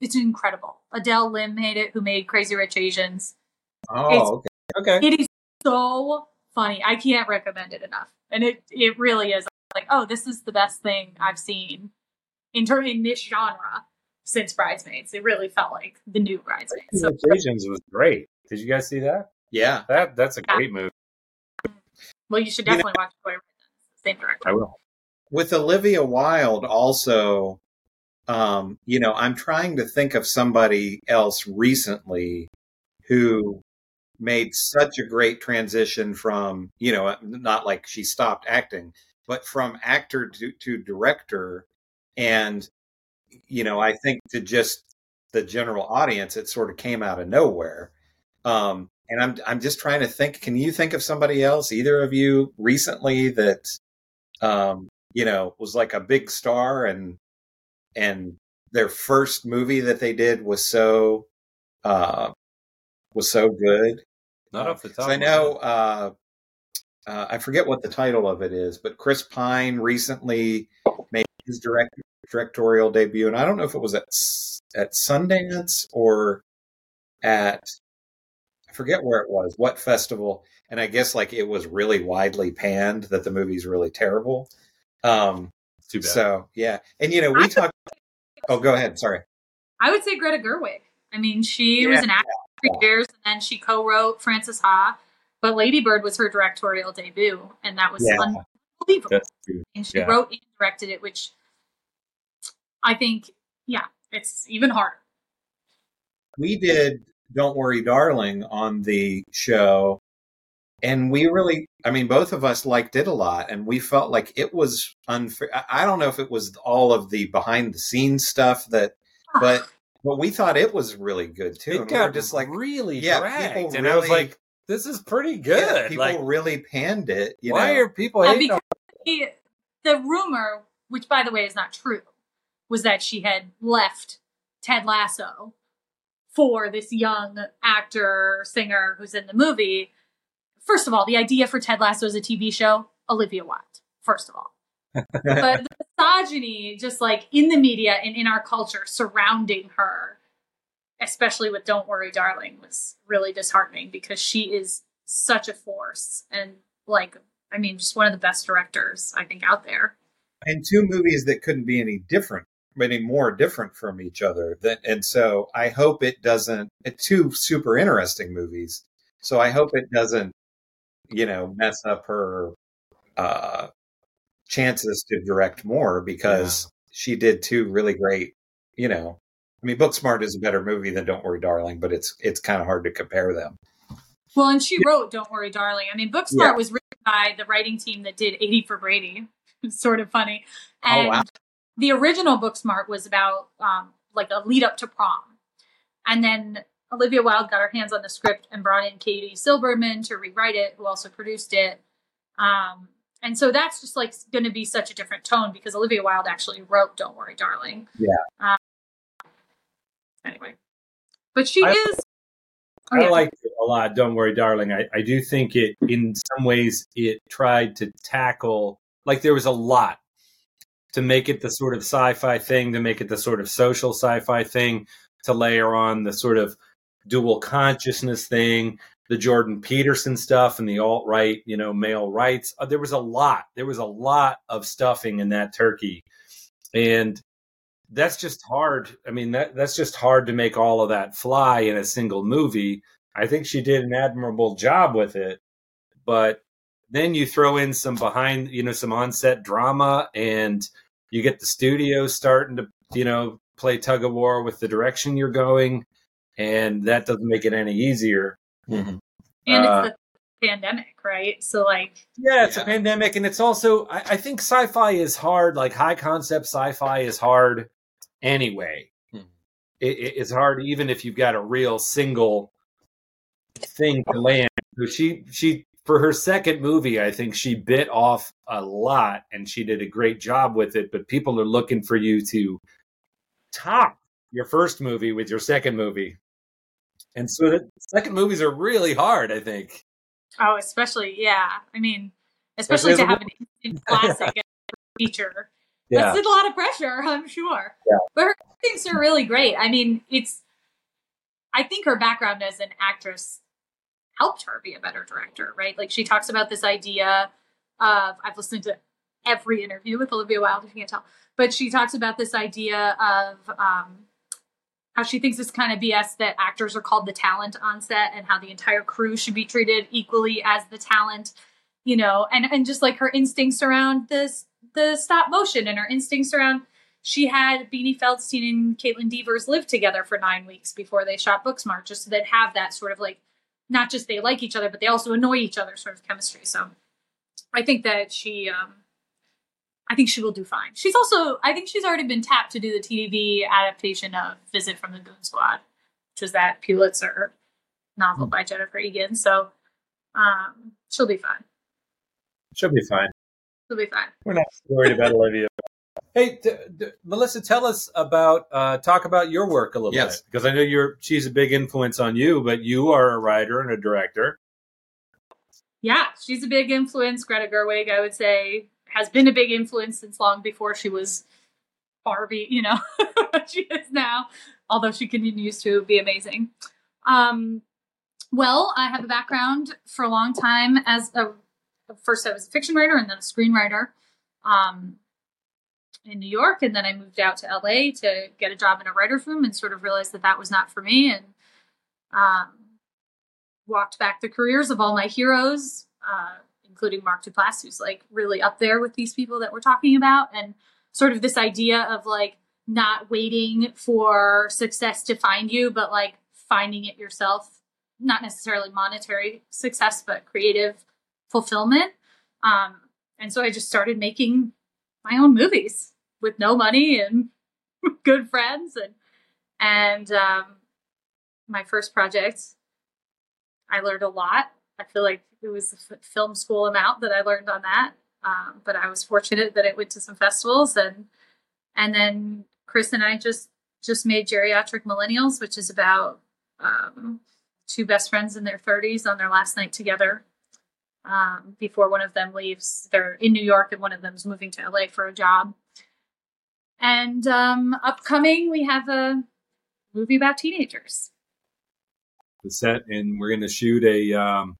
it's incredible. Adele Lim made it, who made Crazy Rich Asians. oh okay okay It is so funny. I can't recommend it enough. And it it really is like, oh, this is the best thing I've seen in term in this genre since Bridesmaids. It really felt like the new Bridesmaids. So Asians was great. Did you guys see that? yeah That that's a great movie. well, you should You know- definitely watch Boy Same director. I will. with Olivia Wilde also um you know I'm trying to think of somebody else recently who made such a great transition from you know not like she stopped acting but from actor to, to director and you know I think to just the general audience it sort of came out of nowhere um and I'm I'm just trying to think can you think of somebody else either of you recently that um you know was like a big star and and their first movie that they did was so uh was so good Not off the top. so I know uh, uh, I forget what the title of it is, but Chris Pine recently made his direct directorial debut, and I don't know if it was at at Sundance or at I forget where it was, what festival, and I guess like it was really widely panned that the movie's really terrible. Um, Too bad. so yeah, and you know we talked. Oh, go ahead. Sorry. I would say Greta Gerwig. I mean, she was an actor for years, and then she co-wrote Frances Ha. But Lady Bird was her directorial debut, and that was Yeah. unbelievable. And she Yeah. wrote and directed it, which I think, yeah, it's even harder. we did Don't Worry Darling on the show and we really I mean both of us liked it a lot and we felt like it was unfair I I don't know if it was all of the behind the scenes stuff that ah. but but we thought it was really good too. It And we were got just like really yeah, dragged, people and I was like, "This is pretty yeah, good." people like, really panned it, you why know. are people Well, hating? on- because the rumor, which by the way is not true, was that she had left Ted Lasso for this young actor singer who's in the movie. First of all, the idea for Ted Lasso as a TV show, Olivia Wilde. First of all, but the misogyny, just like in the media and in our culture surrounding her, especially with "Don't Worry, Darling," was really disheartening because she is such a force and like I mean, just one of the best directors I think out there. and two movies that couldn't be any different many more different from each other. That, and so I hope it doesn't, it's two super interesting movies. So I hope it doesn't, you know, mess up her uh, chances to direct more because she did two really great, you know, I mean, Booksmart is a better movie than Don't Worry, Darling, but it's it's kind of hard to compare them. Well, and she wrote "Don't Worry, Darling." I mean, Booksmart Yeah. was written by the writing team that did "80 for Brady." It's sort of funny. And Oh, wow. The original Booksmart was about um, like a lead up to prom, and then Olivia Wilde got her hands on the script and brought in Katie Silberman to rewrite it, who also produced it. Um, and so that's just like going to be such a different tone because Olivia Wilde actually wrote "Don't Worry, Darling." Yeah. Uh, anyway, but she I- is. Oh, I yeah. liked it a lot. Don't worry, darling. I, I do think it, in some ways, it tried to tackle, like, there was a lot to make it the sort of sci fi thing, to make it the sort of social sci fi thing, to layer on the sort of dual consciousness thing, the Jordan Peterson stuff and the alt right, you know, male rights. Uh, there was a lot. There was a lot of stuffing in that turkey. And that's just hard. I mean, that that's just hard to make all of that fly in a single movie. I think she did an admirable job with it, but then you throw in some behind, you know, some on-set drama, and you get the studio starting to, you know, play tug of war with the direction you're going, and that doesn't make it any easier. and Uh, it's the pandemic, right? So like, Yeah, it's a pandemic, and it's also I, I think sci-fi is hard. Like high concept sci-fi is hard anyway. It, it- it's hard even if you've got a real single thing to land. So she she for her second movie, I think she bit off a lot, and she did a great job with it. But people are looking for you to top your first movie with your second movie, and so the second movies are really hard. I think. oh, especially yeah. I mean, Especially especially to have an instant classic as feature. Yeah. That's a lot of pressure, I'm sure. Yeah. But her things are really great. I mean, it's. I think her background as an actress helped her be a better director, right? Like she talks about this idea of I've listened to every interview with Olivia Wilde, if you can't tell, but she talks about this idea of um, how she thinks it's kind of BS that actors are called the talent on set and how the entire crew should be treated equally as the talent, you know, and and just like her instincts around this the stop motion and her instincts around she had Beanie Feldstein and Kaitlyn Devers live together for nine weeks before they shot Booksmart, just so they'd have that sort of like not just they like each other, but they also annoy each other sort of chemistry. So I think that she um I think she will do fine. She's also I think she's already been tapped to do the TV adaptation of Visit from the Goon Squad, which was that Pulitzer novel by Jennifer Egan. So um she'll be fine. She'll be fine. She'll be fine. We're not worried about Olivia. Hey, d- d- Melissa, tell us about uh, talk about your work a little Yes. bit because I know you're she's a big influence on you, but you are a writer and a director. Yeah, she's a big influence. Greta Gerwig, I would say, has been a big influence since long before she was Barbie, you know, she is now, although she continues to be amazing. Um, well, I have a background for a long time as a first I was a fiction writer and then a screenwriter um, in New York, and then I moved out to LA to get a job in a writer's room and sort of realized that that was not for me and um, walked back the careers of all my heroes, uh, including Mark Duplass, who's like really up there with these people that we're talking about, and sort of this idea of like not waiting for success to find you, but like finding it yourself. Not necessarily monetary success, but creative fulfillment. Um, and so I just started making my own movies with no money and good friends and and um, my first project I learned a lot. I feel like it was the film school amount that I learned on that. Um, but I was fortunate that it went to some festivals and and then Chris and I just just made Geriatric Millennials, which is about um, two best friends in their 30s on their last night together um, before one of them leaves. They're in New York and one of them's moving to LA for a job. And um, upcoming, we have a movie about teenagers. The set, and we're going to shoot a um,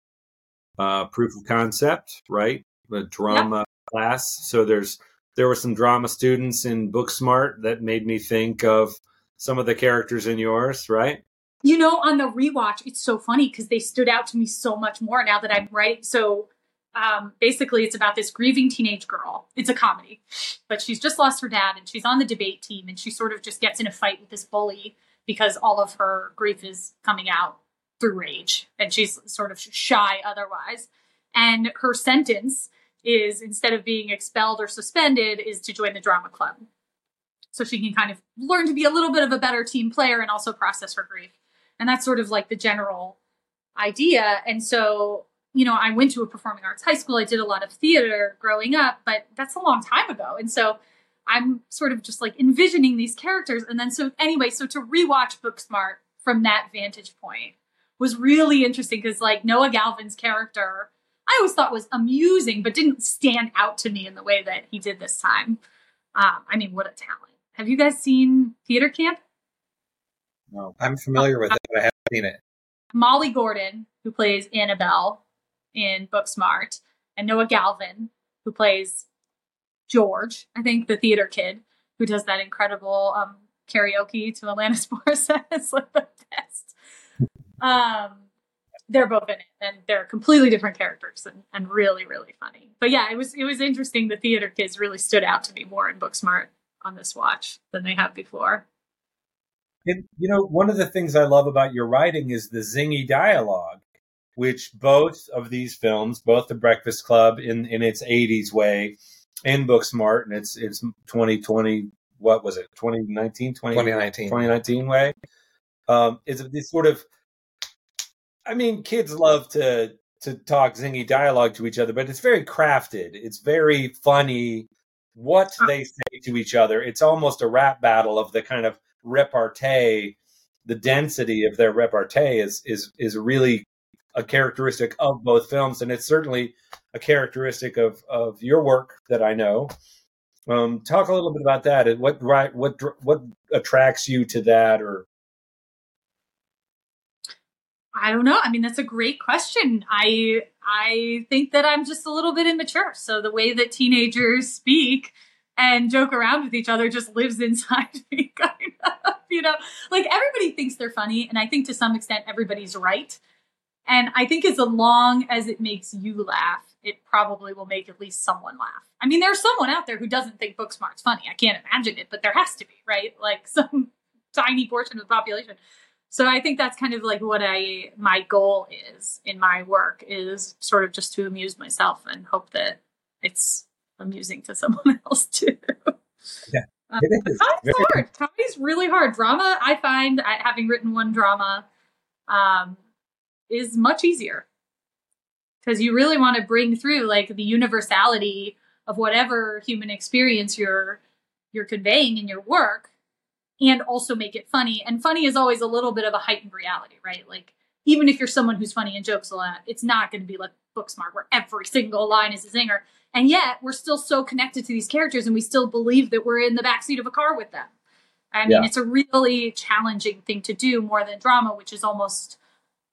uh, proof of concept, right? A drama class. So there's there were some drama students in Booksmart that made me think of some of the characters in yours, right? You know, on the rewatch, it's so funny because they stood out to me so much more now that I'm writing. So um, basically, it's about this grieving teenage girl. It's a comedy, but she's just lost her dad and she's on the debate team and she sort of just gets in a fight with this bully because all of her grief is coming out through rage and she's sort of shy otherwise. And her sentence is instead of being expelled or suspended, is to join the drama club. So she can kind of learn to be a little bit of a better team player and also process her grief. And that's sort of like the general idea. And so, you know, I went to a performing arts high school. I did a lot of theater growing up, but that's a long time ago. And so I'm sort of just like envisioning these characters. And then so anyway, so to rewatch Booksmart from that vantage point was really interesting because like Noah Galvin's character, I always thought was amusing, but didn't stand out to me in the way that he did this time. Um, I mean, what a talent. Have you guys seen Theater Camp? No, I'm familiar with it, but I haven't seen it. Molly Gordon, who plays Annabelle in Booksmart, and Noah Galvin, who plays George, I think the theater kid, who does that incredible um, karaoke to Alanis Morissette. it's like the best. Um, they're both in it, and they're completely different characters, and, and really, really funny. But yeah, it was it was interesting. The theater kids really stood out to me more in Booksmart on this watch than they have before. And, you know, one of the things I love about your writing is the zingy dialogue, which both of these films, both The Breakfast Club in, in its 80s way and Booksmart and its, its 2020, what was it, 2019? 2019. 2019 way, um, is this sort of, I mean, kids love to to talk zingy dialogue to each other, but it's very crafted. It's very funny what they say to each other. It's almost a rap battle of the kind of repartee. The density of their repartee is is is really a characteristic of both films, and it's certainly a characteristic of of your work that I know. Um, talk a little bit about that. What right? What what attracts you to that, or I don't know. I mean, that's a great question. I I think that I'm just a little bit immature. So the way that teenagers speak and joke around with each other just lives inside me, kind of. You know, like everybody thinks they're funny, and I think to some extent everybody's right. And I think as long as it makes you laugh, it probably will make at least someone laugh. I mean, there's someone out there who doesn't think Booksmart's funny. I can't imagine it, but there has to be, right? Like some tiny portion of the population. So i think that's kind of like what i my goal is in my work is sort of just to amuse myself and hope that it's amusing to someone else too. Yeah. Um, comedy's hard. comedy's really hard. Drama i find I, having written one drama um, is much easier because you really want to bring through like the universality of whatever human experience you're you're conveying in your work and also make it funny. And funny is always a little bit of a heightened reality, right? Like even if you're someone who's funny and jokes a lot, it's not going to be like Booksmart where every single line is a zinger. And yet we're still so connected to these characters and we still believe that we're in the backseat of a car with them. I mean, yeah. it's a really challenging thing to do more than drama, which is almost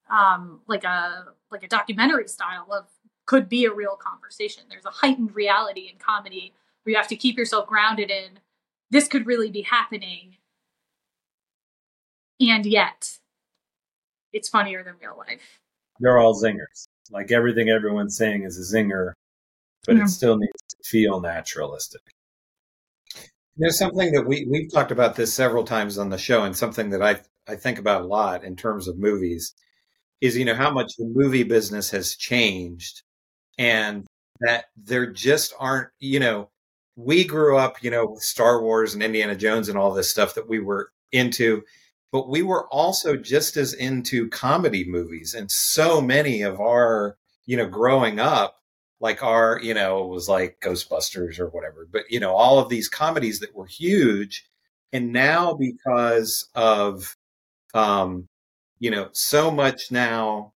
um, like a like a documentary style of could be a real conversation. There's a heightened reality in comedy where you have to keep yourself grounded in this could really be happening and yet it's funnier than real life. They're all zingers. Like everything everyone's saying is a zinger, but it still needs to feel naturalistic. There's something that we we've talked about this several times on the show, and something that I I think about a lot in terms of movies is you know how much the movie business has changed, and that there just aren't you know we grew up you know with Star Wars and Indiana Jones and all this stuff that we were into, but we were also just as into comedy movies. And so many of our you know growing up like our you know it was like ghostbusters or whatever but you know all of these comedies that were huge. And now because of um you know so much now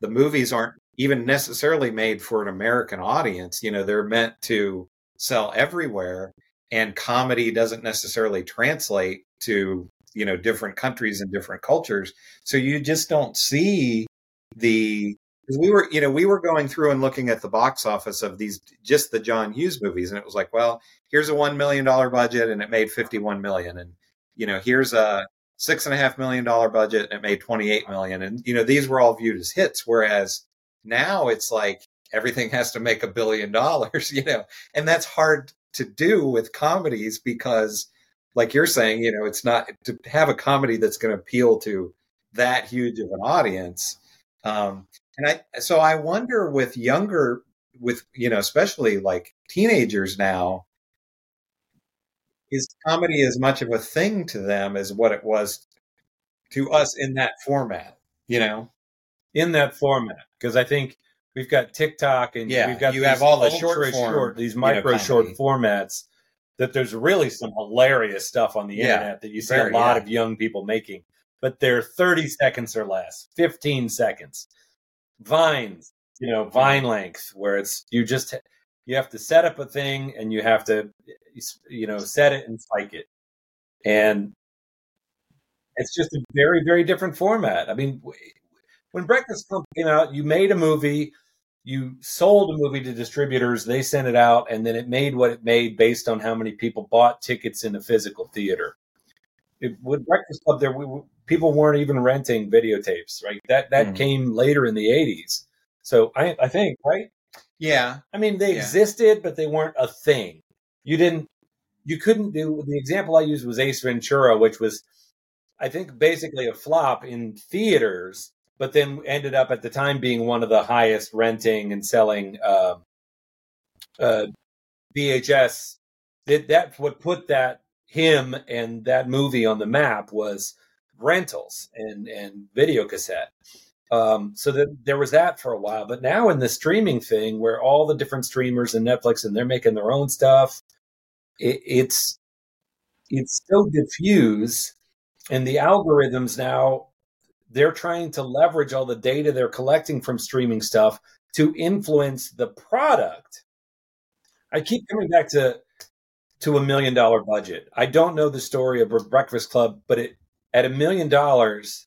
the movies aren't even necessarily made for an american audience. You know they're meant to sell everywhere and comedy doesn't necessarily translate to you know different countries and different cultures. So you just don't see the we were, you know, we were going through and looking at the box office of these just the John Hughes movies, and it was like, well, here's a one million dollar budget, and it made fifty one million, and you know, here's a six and a half million dollar budget, and it made twenty eight million, and you know, these were all viewed as hits, whereas now it's like everything has to make a billion dollars, you know, and that's hard to do with comedies because, like you're saying, you know, it's not to have a comedy that's going to appeal to that huge of an audience. Um, and I, so I wonder with younger, with, you know, especially like teenagers now, is comedy as much of a thing to them as what it was to us in that format, you know? In that format. Because I think we've got TikTok and Yeah, we've got you have all the short form, these you know, micro short formats that there's really some hilarious stuff on the Yeah, internet that you see very, a lot yeah. of young people making, but they're 30 seconds or less, 15 seconds. Vines, you know, vine length where it's you just you have to set up a thing and you have to you know set it and spike it. And it's just a very very different format. I mean, when Breakfast Club came out, you made a movie, you sold a movie to distributors, they sent it out, and then it made what it made based on how many people bought tickets in a physical theater. It, with Breakfast Club, there we, people weren't even renting videotapes, right? That that Mhm. came later in the '80s. So I, I think, right? Yeah. I mean, they Yeah. existed, but they weren't a thing. You didn't, you couldn't do. The example I used was Ace Ventura, which was, I think, basically a flop in theaters, but then ended up at the time being one of the highest renting and selling uh, uh, VHS. That that's what put that him and that movie on the map was rentals and and video cassette. Um, so that there was that for a while, but now in the streaming thing, where all the different streamers and Netflix and they're making their own stuff, it, it's it's so diffuse, and the algorithms now they're trying to leverage all the data they're collecting from streaming stuff to influence the product. I keep coming back to to a million dollar budget. I don't know the story of Breakfast Club, but it at a million dollars,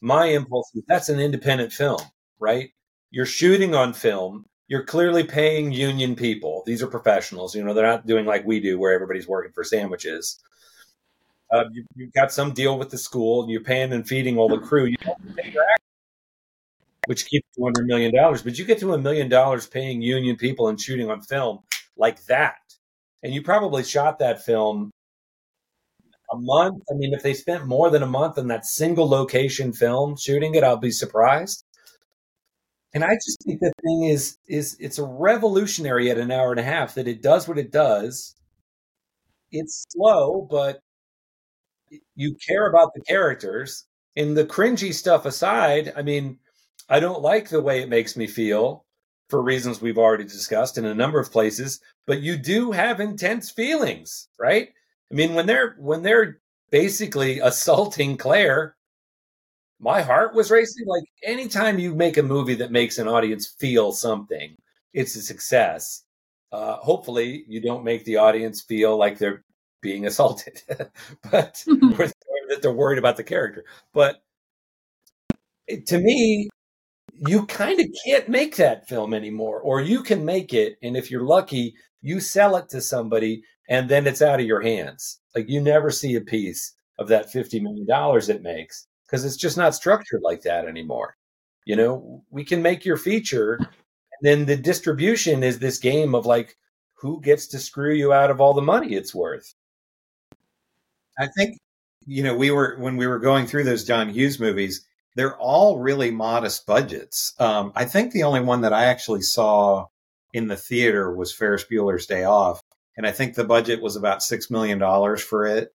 my impulse is that's an independent film, right? You're shooting on film. You're clearly paying union people. These are professionals. You know, they're not doing like we do, where everybody's working for sandwiches. Uh, you, you've got some deal with the school, and you're paying and feeding all the crew. You which keeps two hundred million dollars. But you get to a million dollars paying union people and shooting on film like that, and you probably shot that film a month. I mean, if they spent more than a month in that single location film shooting it, I'll be surprised. And I just think the thing is is it's a revolutionary at an hour and a half that it does what it does. It's slow, but you care about the characters. And the cringy stuff aside, I mean, I don't like the way it makes me feel for reasons we've already discussed in a number of places, but you do have intense feelings, right? I mean, when they're when they're basically assaulting Claire, my heart was racing. Like anytime you make a movie that makes an audience feel something, it's a success. Uh, hopefully, you don't make the audience feel like they're being assaulted, but or that they're worried about the character. But it- to me, you kind of can't make that film anymore, or you can make it, and if you're lucky, you sell it to somebody, and then it's out of your hands. Like you never see a piece of that fifty million dollars it makes because it's just not structured like that anymore. You know, we can make your feature, and then the distribution is this game of like who gets to screw you out of all the money it's worth. I think you know we were when we were going through those John Hughes movies. They're all really modest budgets. Um, I think the only one that I actually saw in the theater was Ferris Bueller's Day Off, and I think the budget was about six million dollars for it.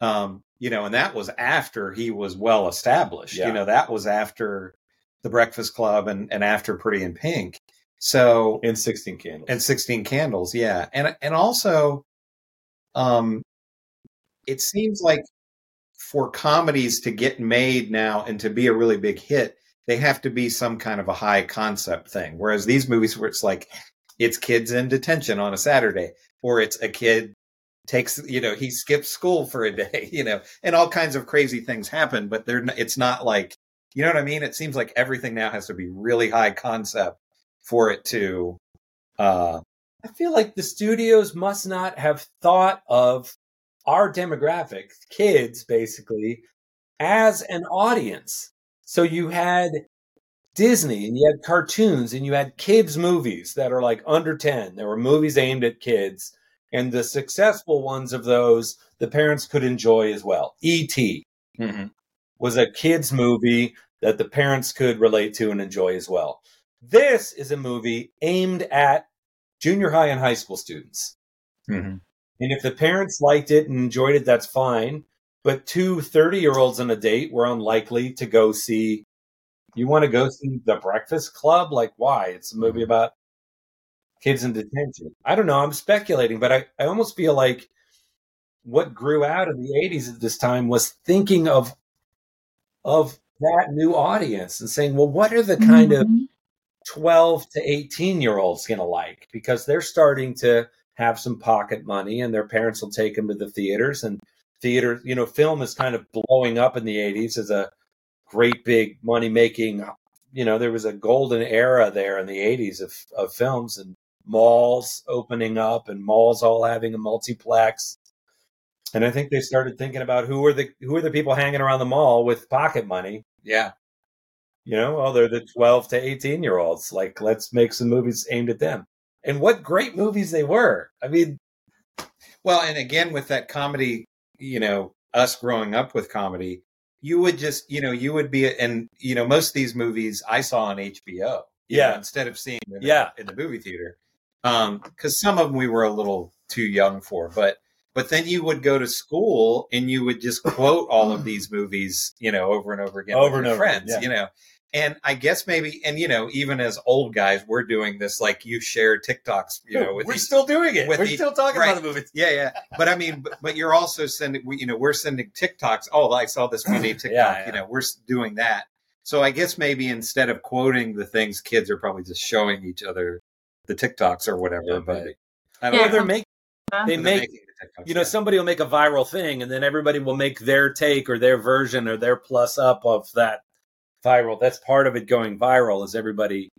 Um, you know, and that was after he was well established. Yeah. You know, that was after the Breakfast Club and, and after Pretty in Pink. So in Sixteen Candles and Sixteen Candles, yeah, and and also, um, it seems like for comedies to get made now and to be a really big hit, they have to be some kind of a high concept thing. Whereas these movies where it's like it's kids in detention on a Saturday, or it's a kid takes you know he skips school for a day, you know, and all kinds of crazy things happen. But they're it's not like You know what I mean? It seems like everything now has to be really high concept for it to. Uh, I feel like the studios must not have thought of our demographic, kids basically, as an audience. So you had Disney and you had cartoons and you had kids' movies that are like under 10. There were movies aimed at kids. And the successful ones of those, the parents could enjoy as well. E.T. Mhm. was a kids' movie that the parents could relate to and enjoy as well. This is a movie aimed at junior high and high school students. Mhm. And if the parents liked it and enjoyed it, that's fine. But two 30 year olds on a date were unlikely to go see. You want to go see The Breakfast Club? Like, why? It's a movie about kids in detention. I don't know. I'm speculating, but I, I almost feel like what grew out of the 80s at this time was thinking of of that new audience and saying, well, what are the kind of mm-hmm. 12 to 18 year olds going to like? Because they're starting to have some pocket money and their parents will take them to the theaters and theater, you know, film is kind of blowing up in the 80s as a great big money making, you know, there was a golden era there in the 80s of, of films and malls opening up and malls all having a multiplex. And I think they started thinking about who are the who are the people hanging around the mall with pocket money Yeah. you know, well, they're the 12 to 18 year olds. Like, let's make some movies aimed at them. And what great movies they were. I mean, Well, and again with that comedy, you know, us growing up with comedy, you would just, you know, you would be, and you know, most of these movies I saw on HBO. you know, Yeah. instead of seeing them Yeah. in the movie theater, um, because some of them we were a little too young for, but. But then you would go to school and you would just quote all of these movies, you know, over and over again Over and over friends, yeah. you know. And I guess maybe, and you know, even as old guys, we're doing this. Like you share TikToks, you know, with we're each- still doing it. with We're the- still talking right. about the movies. yeah, yeah. But I mean, but, but you're also sending, we- you know, we're sending TikToks. Oh, I saw this funny TikTok. Yeah, You know, we're doing that. So I guess maybe instead of quoting the things, kids are probably just showing each other the TikToks or whatever. Yeah, but. I don't Or know. they're making, they They're make, the you know, yeah. somebody will make a viral thing and then everybody will make their take or their version or their plus up of that viral. That's part of it going viral is everybody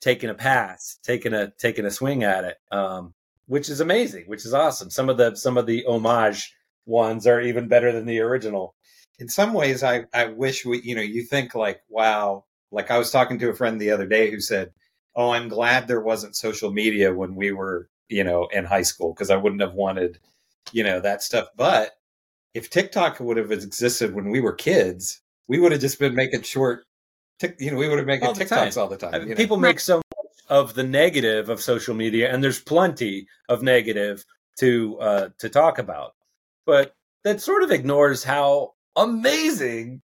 taking a pass, taking a, taking a swing at it. Um, which is amazing, which is awesome. Some of the, some of the homage ones are even better than the original. in some ways I, I wish we you know you think like wow like i was talking to a friend the other day who said oh i'm glad there wasn't social media when we were you know in high school because i wouldn't have wanted you know that stuff but if tiktok would have existed when we were kids we would have just been making short you know we would have making All tiktoks all the time I mean, know? people make so much of the negative of social media, and there's plenty of negative to uh, to talk about, but that sort of ignores how amazing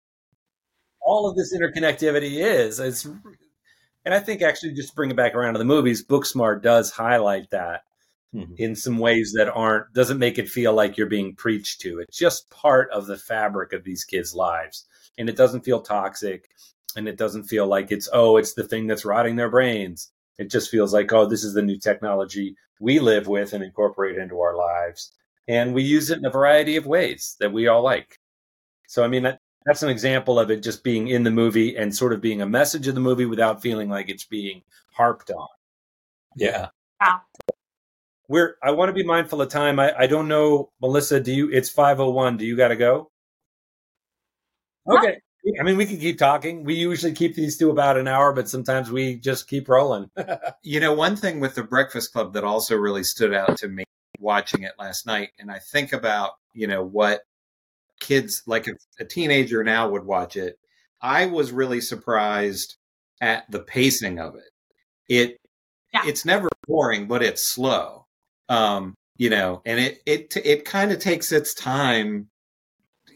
all of this interconnectivity is. It's, and I think actually just to bring it back around to the movies, Booksmart does highlight that Mhm. in some ways that aren't doesn't make it feel like you're being preached to. It's just part of the fabric of these kids' lives, and it doesn't feel toxic, and it doesn't feel like it's oh, it's the thing that's rotting their brains. It just feels like oh, this is the new technology we live with and incorporate into our lives, and we use it in a variety of ways that we all like. So I mean. That's an example of it just being in the movie and sort of being a message of the movie without feeling like it's being harped on. yeah Wow. We're I want to be mindful of time. I, I don't know, Melissa, do you it's five oh one. Do you gotta go? Okay. I mean we can keep talking. We usually keep these to about an hour, but sometimes we just keep rolling. You know, one thing with the Breakfast Club that also really stood out to me watching it last night, and I think about, you know, what kids, like if a teenager now would watch it, I was really surprised at the pacing of it. It, Yeah. it's never boring, but it's slow. Um, you know, and it, it, it kind of takes its time,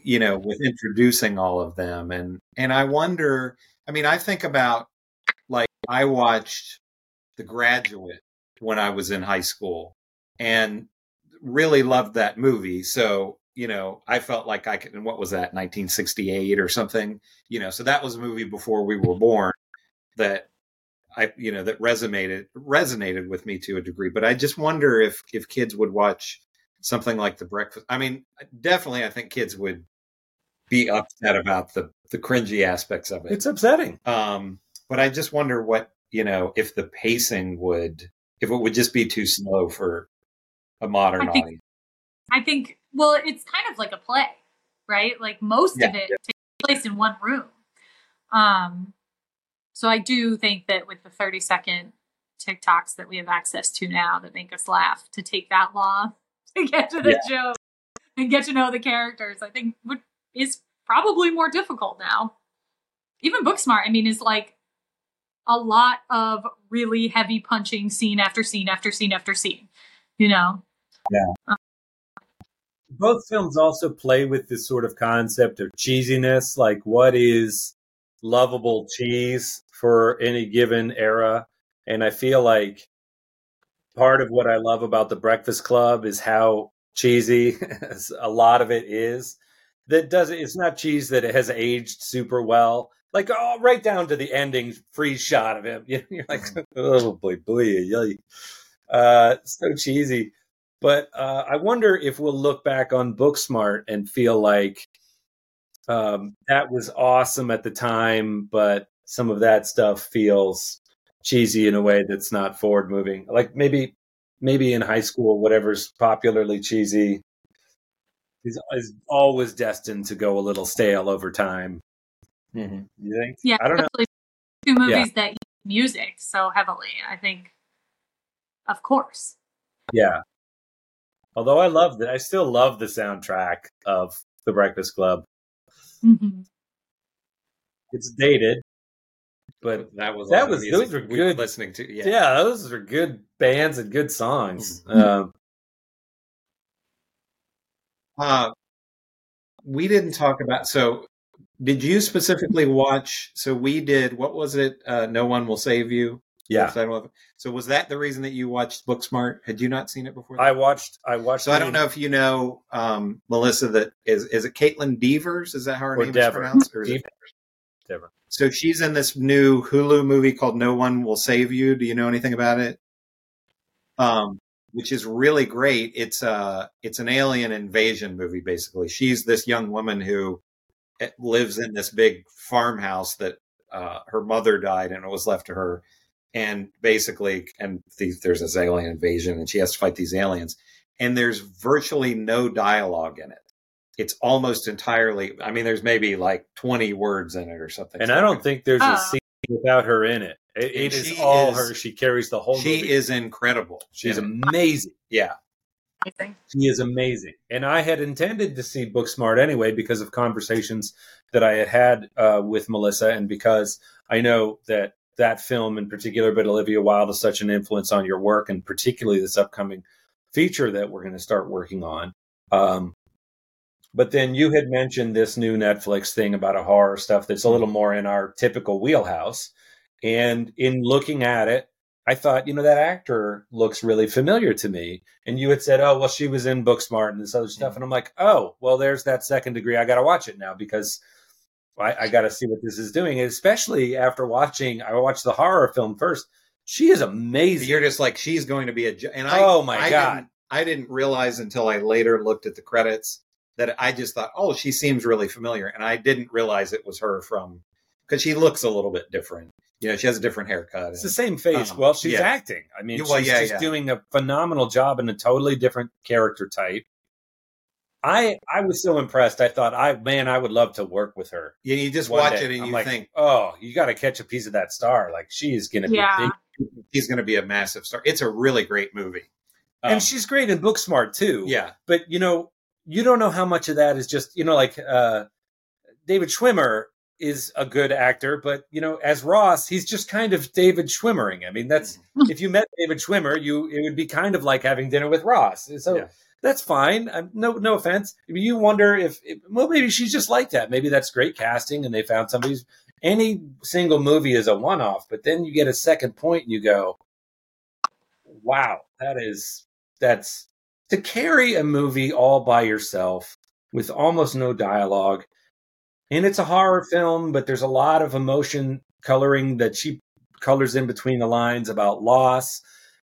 you know, with introducing all of them. And, and I wonder, I mean, I think about like I watched The Graduate when I was in high school and really loved that movie. So, you know, I felt like I could, and what was that, 1968 or something? You know, so that was a movie before we were born that I, you know, that resonated, resonated with me to a degree. But I just wonder if, if kids would watch something like The Breakfast. I mean, definitely, I think kids would be upset about the the cringy aspects of it. It's upsetting. Um, but I just wonder what you know if the pacing would if it would just be too slow for a modern I think- audience. I think, well, it's kind of like a play, right? Like most of Yeah. it takes place in one room. Um, so I do think that with the 30 second TikToks that we have access to now that make us laugh, to take that long to get to the joke and get to know the characters, I think would, is probably more difficult now. Even Booksmart, I mean, is like a lot of really heavy punching scene after scene after scene after scene, you know? Yeah. Both films also play with this sort of concept of cheesiness like what is lovable cheese for any given era? And i feel like part of what i love about the breakfast club is how cheesy a lot of it is. That does it's not cheese that has aged super well. Like oh, right down to the ending freeze shot of him. You're like oh boy boy yay. uh so cheesy but uh, I wonder if we'll look back on Booksmart and feel like um, that was awesome at the time, but some of that stuff feels cheesy in a way that's not forward moving. Like maybe, maybe in high school, whatever's popularly cheesy is, is always destined to go a little stale over time. Mhm. You think? Yeah, I don't know. especially two movies that use music so heavily. I think, of course. Yeah. Although I love that, I still love the soundtrack of The Breakfast Club. Mhm. It's dated, but that was that was those were good listening to. Yeah. Yeah. those were good bands and good songs. Mm-hmm. Um, Uh, we didn't talk about so. Did you specifically watch? So we did. What was it? Uh, no one will save you. Yeah. What's that one? So was that the reason that you watched Booksmart? Had you not seen it before? that? I watched. I watched. So I don't know if you know um, Melissa. That is is it Kaitlyn Devers? Is that how her name Dever. is pronounced? Or is Dever. Dever. So she's in this new Hulu movie called No One Will Save You. Do you know anything about it? Um, which is really great. It's uh it's an alien invasion movie basically. She's this young woman who eh, lives in this big farmhouse that uh, her mother died and it was left to her. And basically, and these, there's this alien invasion, and she has to fight these aliens. And there's virtually no dialogue in it. It's almost entirely. I mean, there's maybe like 20 words in it or something. And I don't think there's a Oh. scene without her in it. It, it is all is- her. She carries the whole. she movie. is incredible. She's in amazing. yeah. Amazing. She is amazing. And I had intended to see Booksmart anyway because of conversations that I had had uh, with Melissa, and because I know that that film in particular, but Olivia Wilde is such an influence on your work, and particularly this upcoming feature that we're going to start working on. Um, but then you had mentioned this new Netflix thing about a horror stuff that's a little more in our typical wheelhouse. And in looking at it, I thought, you know, that actor looks really familiar to me. And you had said, oh, well, she was in Booksmart and this other stuff. And I'm like, oh, well, there's that second degree. I got to watch it now because I, I got to see what this is doing. And especially after watching, I watched the horror film first. She is amazing. You're just like she's going to be a. And I, Oh, my I God. Didn't, I didn't realize until I later looked at the credits that I just thought, oh, she seems really familiar, and I didn't realize it was her from because she looks a little bit different. You know, she has a different haircut. It's the same face. Um, well, she's yeah. acting. I mean, Well, she's yeah, just yeah. doing a phenomenal job in a totally different character type. I I was so impressed. I thought, I man, I would love to work with her. Yeah, you just one watch day. it and I'm you like, think, oh, you got to catch a piece of that star. Like she is going to be Yeah. big. he's going to be a massive star. It's a really great movie. Um, and she's great in Booksmart too. yeah, but you know, you don't know how much of that is just you know, like uh, David Schwimmer is a good actor, but you know, as Ross, he's just kind of David Schwimmering. I mean, that's if you met David Schwimmer, you it would be kind of like having dinner with Ross. So Yeah. That's fine. Um, no, no offense. You wonder if, if well, maybe she's just like that. Maybe that's great casting, and they found somebody. who's- Any single movie is a one-off, but then you get a second point, and you go, "Wow, that is that's to carry a movie all by yourself with almost no dialogue." And it's a horror film, but there's a lot of emotion coloring that she colors in between the lines about loss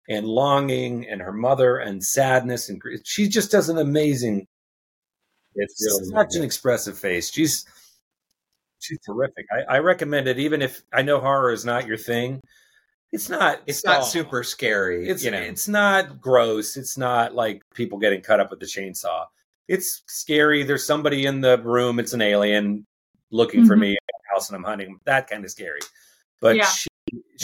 and longing and her mother and sadness and she just does an amazing It's such an expressive face. She's she's terrific. I, I recommend it, even if I know horror is not your thing. It's not. It's not oh, super scary. It's you know. it's not gross. It's not like people getting cut up with the chainsaw. It's scary. There's somebody in the room. It's an alien looking for Mhm. me in the house, and I'm hunting. That kind of scary. But Yeah. she,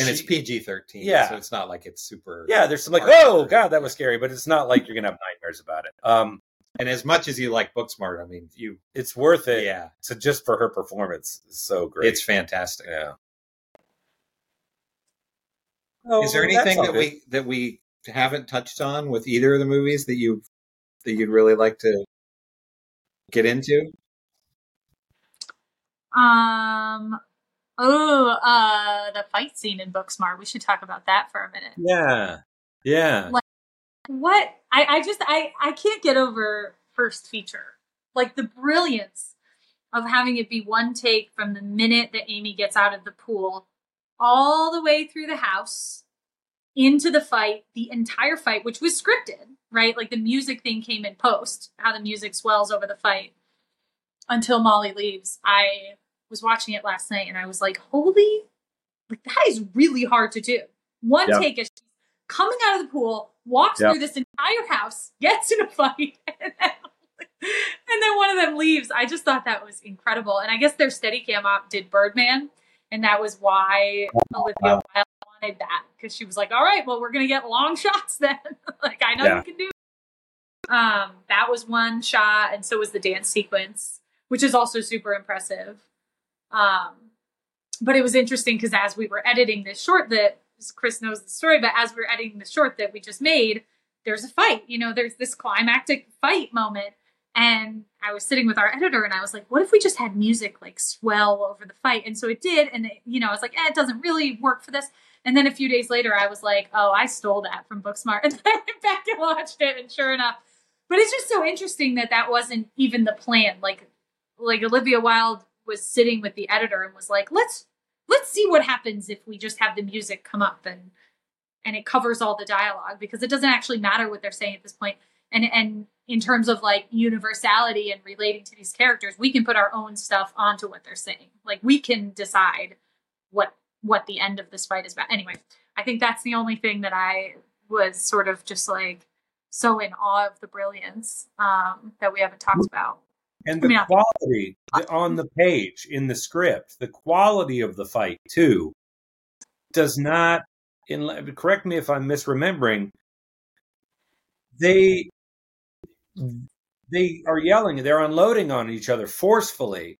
and it's PG thirteen. Yeah. so it's not like it's super. yeah. There's some like, oh god, that was scary. But it's not like you're gonna have nightmares about it. Um, And as much as you like Booksmart, I mean, you it's worth it. yeah, So just for her performance, it's so great. it's fantastic. yeah. Is there Oh, anything that good. we that we haven't touched on with either of the movies that you that you'd really like to get into? Um. Oh, uh, the fight scene in Booksmart. We should talk about that for a minute. Yeah. Yeah. Like, What I I just I I can't get over first feature. Like the brilliance of having it be one take from the minute that Amy gets out of the pool all the way through the house into the fight, the entire fight, which was scripted, right? Like the music thing came in post, how the music swells over the fight until Molly leaves. I was watching it last night and I was like, holy, like that is really hard to do. One take is coming out of the pool, walks through this entire house, gets in a fight, and then, and then one of them leaves. I just thought that was incredible. And I guess their Steadicam op did Birdman, and that was why Olivia Wilde wanted that because she was like, "All right, well, we're gonna get long shots then. like I know Yeah. you can do." it." Um, that was one shot, and so was the dance sequence, which is also super impressive. Um, but it was interesting because as we were editing this short, that Chris knows the story, but as we were editing the short that we just made, there's a fight. You know, there's this climactic fight moment. And I was sitting with our editor and I was like, what if we just had music like swell over the fight? And so it did. And, it, you know, I was like, eh, it doesn't really work for this. And then a few days later, I was like, oh, I stole that from Booksmart. And then I went back and watched it. And sure enough, but it's just so interesting that that wasn't even the plan. Like, like Olivia Wilde was sitting with the editor and was like, let's let's see what happens if we just have the music come up and and it covers all the dialogue because it doesn't actually matter what they're saying at this point. And and in terms of like universality and relating to these characters we can put our own stuff onto what they're saying. Like we can decide what what the end of this fight is about. Anyway i think that's the only thing that i was sort of just like so in awe of the brilliance um that we haven't talked about And I the mean, quality on the page in the script, the quality of the fight too, does not. In, correct me if I'm misremembering. They they are yelling. They're unloading on each other forcefully,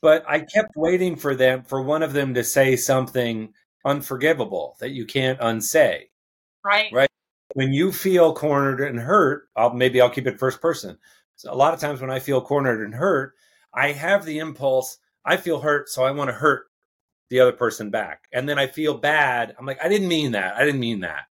but I kept waiting for them for one of them to say something unforgivable that you can't unsay. right Right. When you feel cornered and hurt, I'll maybe I'll keep it first person. So a lot of times when I feel cornered and hurt, I have the impulse, I feel hurt, so I want to hurt the other person back. And then I feel bad. I'm like, I didn't mean that. I didn't mean that.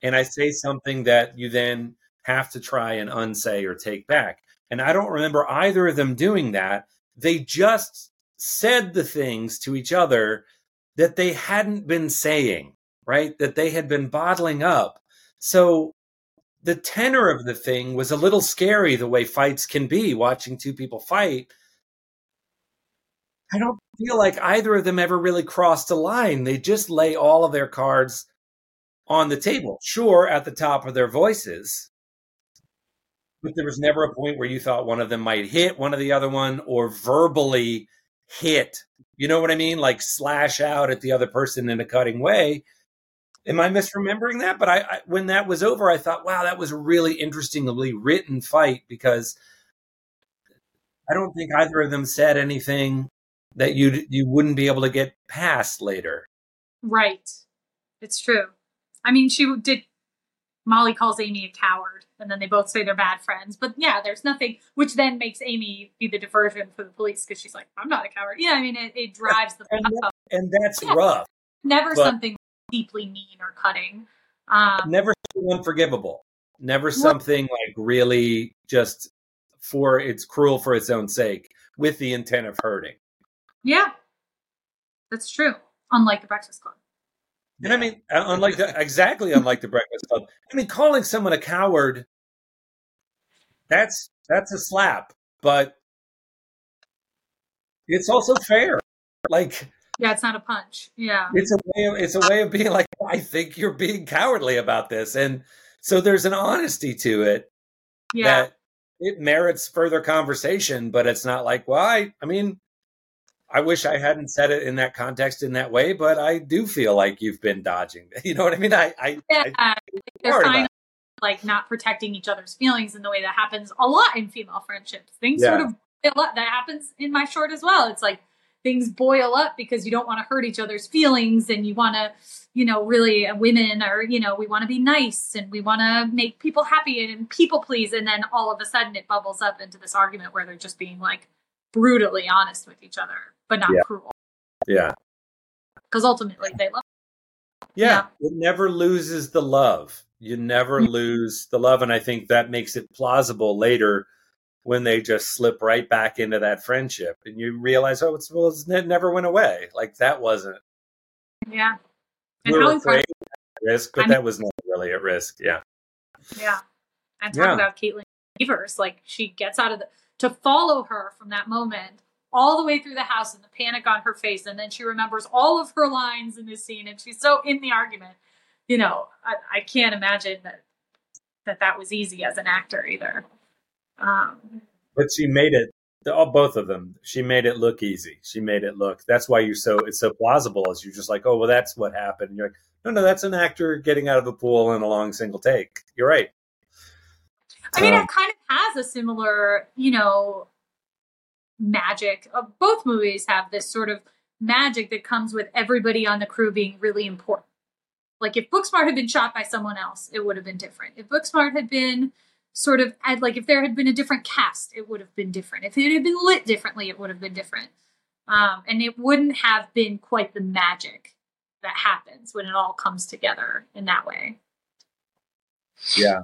And I say something that you then have to try and unsay or take back. And I don't remember either of them doing that. They just said the things to each other that they hadn't been saying, right? That they had been bottling up. So the tenor of the thing was a little scary the way fights can be watching two people fight. I don't feel like either of them ever really crossed a line. They just lay all of their cards on the table. Sure, at the top of their voices. But there was never a point where you thought one of them might hit one of the other one or verbally hit. You know what I mean? Like slash out at the other person in a cutting way. Am I misremembering that? But I, I when that was over, I thought, wow, that was a really interestingly written fight because I don't think either of them said anything that you you wouldn't be able to get past later. Right. It's true. I mean, she did. Molly calls Amy a coward, and then they both say they're bad friends. But yeah, there's nothing, which then makes Amy be the diversion for the police because she's like, I'm not a coward. Yeah, I mean, it, it drives the And, that- and that's Yeah. rough. Never but- something deeply mean or cutting. Um, Never unforgivable. Never something like really just for it's cruel for its own sake with the intent of hurting. yeah, that's true. Unlike the Breakfast Club. And I mean, uh, unlike the, exactly unlike the Breakfast Club. I mean, calling someone a coward that's that's a slap, but it's also fair. Like Yeah, it's not a punch. Yeah. it's a way of, it's a way of being like I think you're being cowardly about this, and so there's an honesty to it Yeah. that it merits further conversation. But it's not like, well, I I mean, I wish I hadn't said it in that context in that way, but I do feel like you've been dodging. You know what I mean? I I, yeah. I They're like not protecting each other's feelings in the way that happens a lot in female friendships. Things Yeah. sort of. That happens in my short as well. It's like things boil up because you don't want to hurt each other's feelings and you want to, you know, really uh, women are, you know, we want to be nice and we want to make people happy and, and people please. And then all of a sudden it bubbles up into this argument where they're just being like brutally honest with each other, but not Yeah. cruel. yeah. Because ultimately they love. Yeah, it never loses the love. You never Mm-hmm. lose the love, and I think that makes it plausible later when they just slip right back into that friendship, and you realize, oh, it's well, it's, it never went away. Like that wasn't. Yeah. We And were how afraid risk, but I'm- that was not really at risk. Yeah, Yeah. And talk Yeah. about Kaitlyn Devers. Like she gets out of the to follow her from that moment all the way through the house and the panic on her face, and then she remembers all of her lines in this scene, and she's so in the argument. You know, I, I can't imagine that that that was easy as an actor either. Um, but she made it. Oh, both of them. She made it look easy. She made it look. That's why you're so it's so plausible. As you're just like, oh well, that's what happened. And you're like, no, no, that's an actor getting out of the pool in a long single take. You're right. I mean, Um, it kind of has a similar, you know, magic. Uh, both movies have this sort of magic that comes with everybody on the crew being really important. Like if Booksmart had been shot by someone else, it would have been different. If Booksmart had been sort of I'd like if there had been a different cast, it would have been different. If it had been lit differently, it would have been different. Um, and it wouldn't have been quite the magic that happens when it all comes together in that way. Yeah.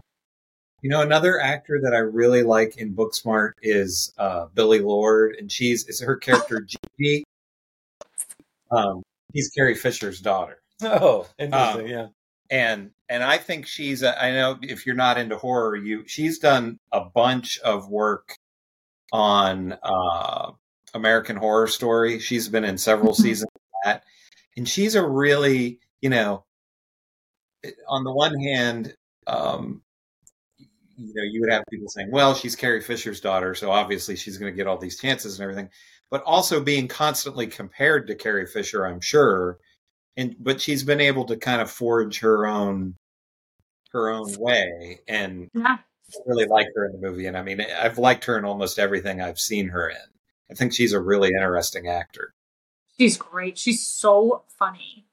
You know, another actor that I really like in Booksmart is uh, Billie Lourd, and she's is her character Gigi. Um, he's Carrie Fisher's daughter. Oh, interesting. Um, yeah. and and I think she's a, I know if you're not into horror, you she's done a bunch of work on uh, American Horror Story. She's been in several seasons of that, and she's a really you know, on the one hand, um, you know, you would have people saying, "Well, she's Carrie Fisher's daughter, so obviously she's going to get all these chances and everything," but also being constantly compared to Carrie Fisher, I'm sure and but she's been able to kind of forge her own her own way and Yeah. I really like her in the movie and i mean i've liked her in almost everything i've seen her in i think she's a really interesting actor She's great. She's so funny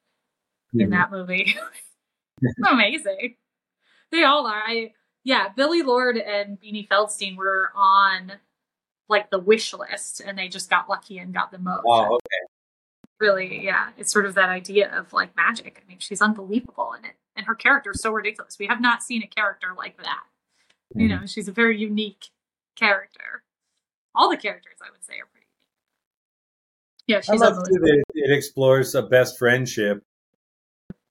in Mhm. that movie. Amazing. They all are. I yeah, Billie Lourd and Beanie Feldstein were on like the wish list and they just got lucky and got the most. oh okay Really, yeah. It's sort of that idea of like magic. I mean, she's unbelievable in it. And her character is so ridiculous. We have not seen a character like that. You know, mm-hmm. she's a very unique character. All the characters I would say are pretty unique. Yeah, I she's love unbelievable. too that it, it explores a best friendship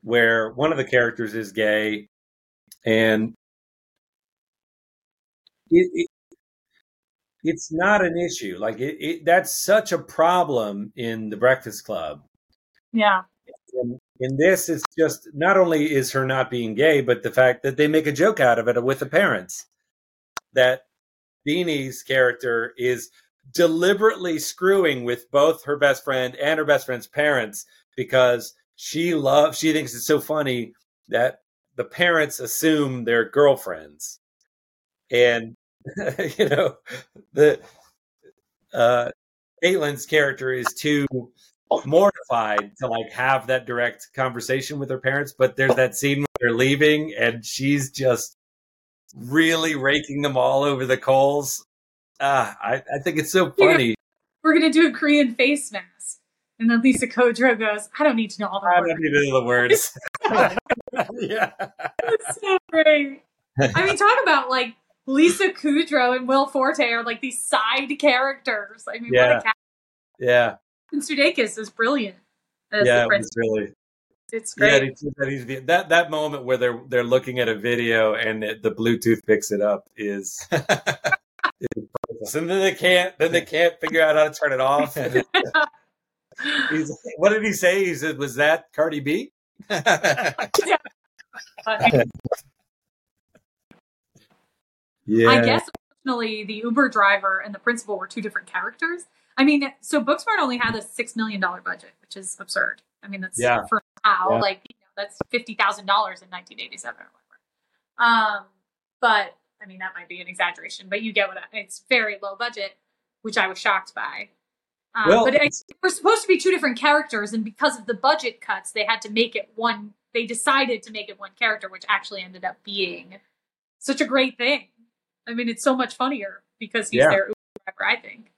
where one of the characters is gay, and it, it it's not an issue. Like it, it, that's such a problem in the Breakfast Club. Yeah. And in this, it's just not only is her not being gay, but the fact that they make a joke out of it with the parents. That Beanie's character is deliberately screwing with both her best friend and her best friend's parents because she loves, she thinks it's so funny that the parents assume they're girlfriends. And, you know, the, uh, Kaitlyn's character is too mortified to like have that direct conversation with her parents, but there's that scene where they're leaving and she's just really raking them all over the coals. Ah, I, I think it's so funny. We're gonna do a Korean face mask. And then Lisa Kudrow goes, I don't need to know all the I words. don't need to know the words. yeah. It's so great. I mean, talk about like Lisa Kudrow and Will Forte are like these side characters. I mean, what Yeah. a cast. Yeah. And Sudeikis is brilliant. As yeah, the it was really it's Yeah, great. he says that he's that that moment where they're they're looking at a video and it, the Bluetooth picks it up is. is and then they can't. Then they can't figure out how to turn it off. He's, what did he say? He said, "Was that Cardi B?" yeah. I guess originally the Uber driver and the principal were two different characters. I mean, so Booksmart only had a six million dollar budget, which is absurd. I mean, that's Yeah. for now, Yeah. like you know, that's fifty thousand dollars in nineteen eighty seven or whatever. Um, but I mean, that might be an exaggeration, but you get what I, it's very low budget, which I was shocked by. Um, Well- but it, we're supposed to be two different characters, and because of the budget cuts, they had to make it one. They decided to make it one character, which actually ended up being such a great thing. I mean, it's so much funnier because he's Yeah. their Uber driver. I think.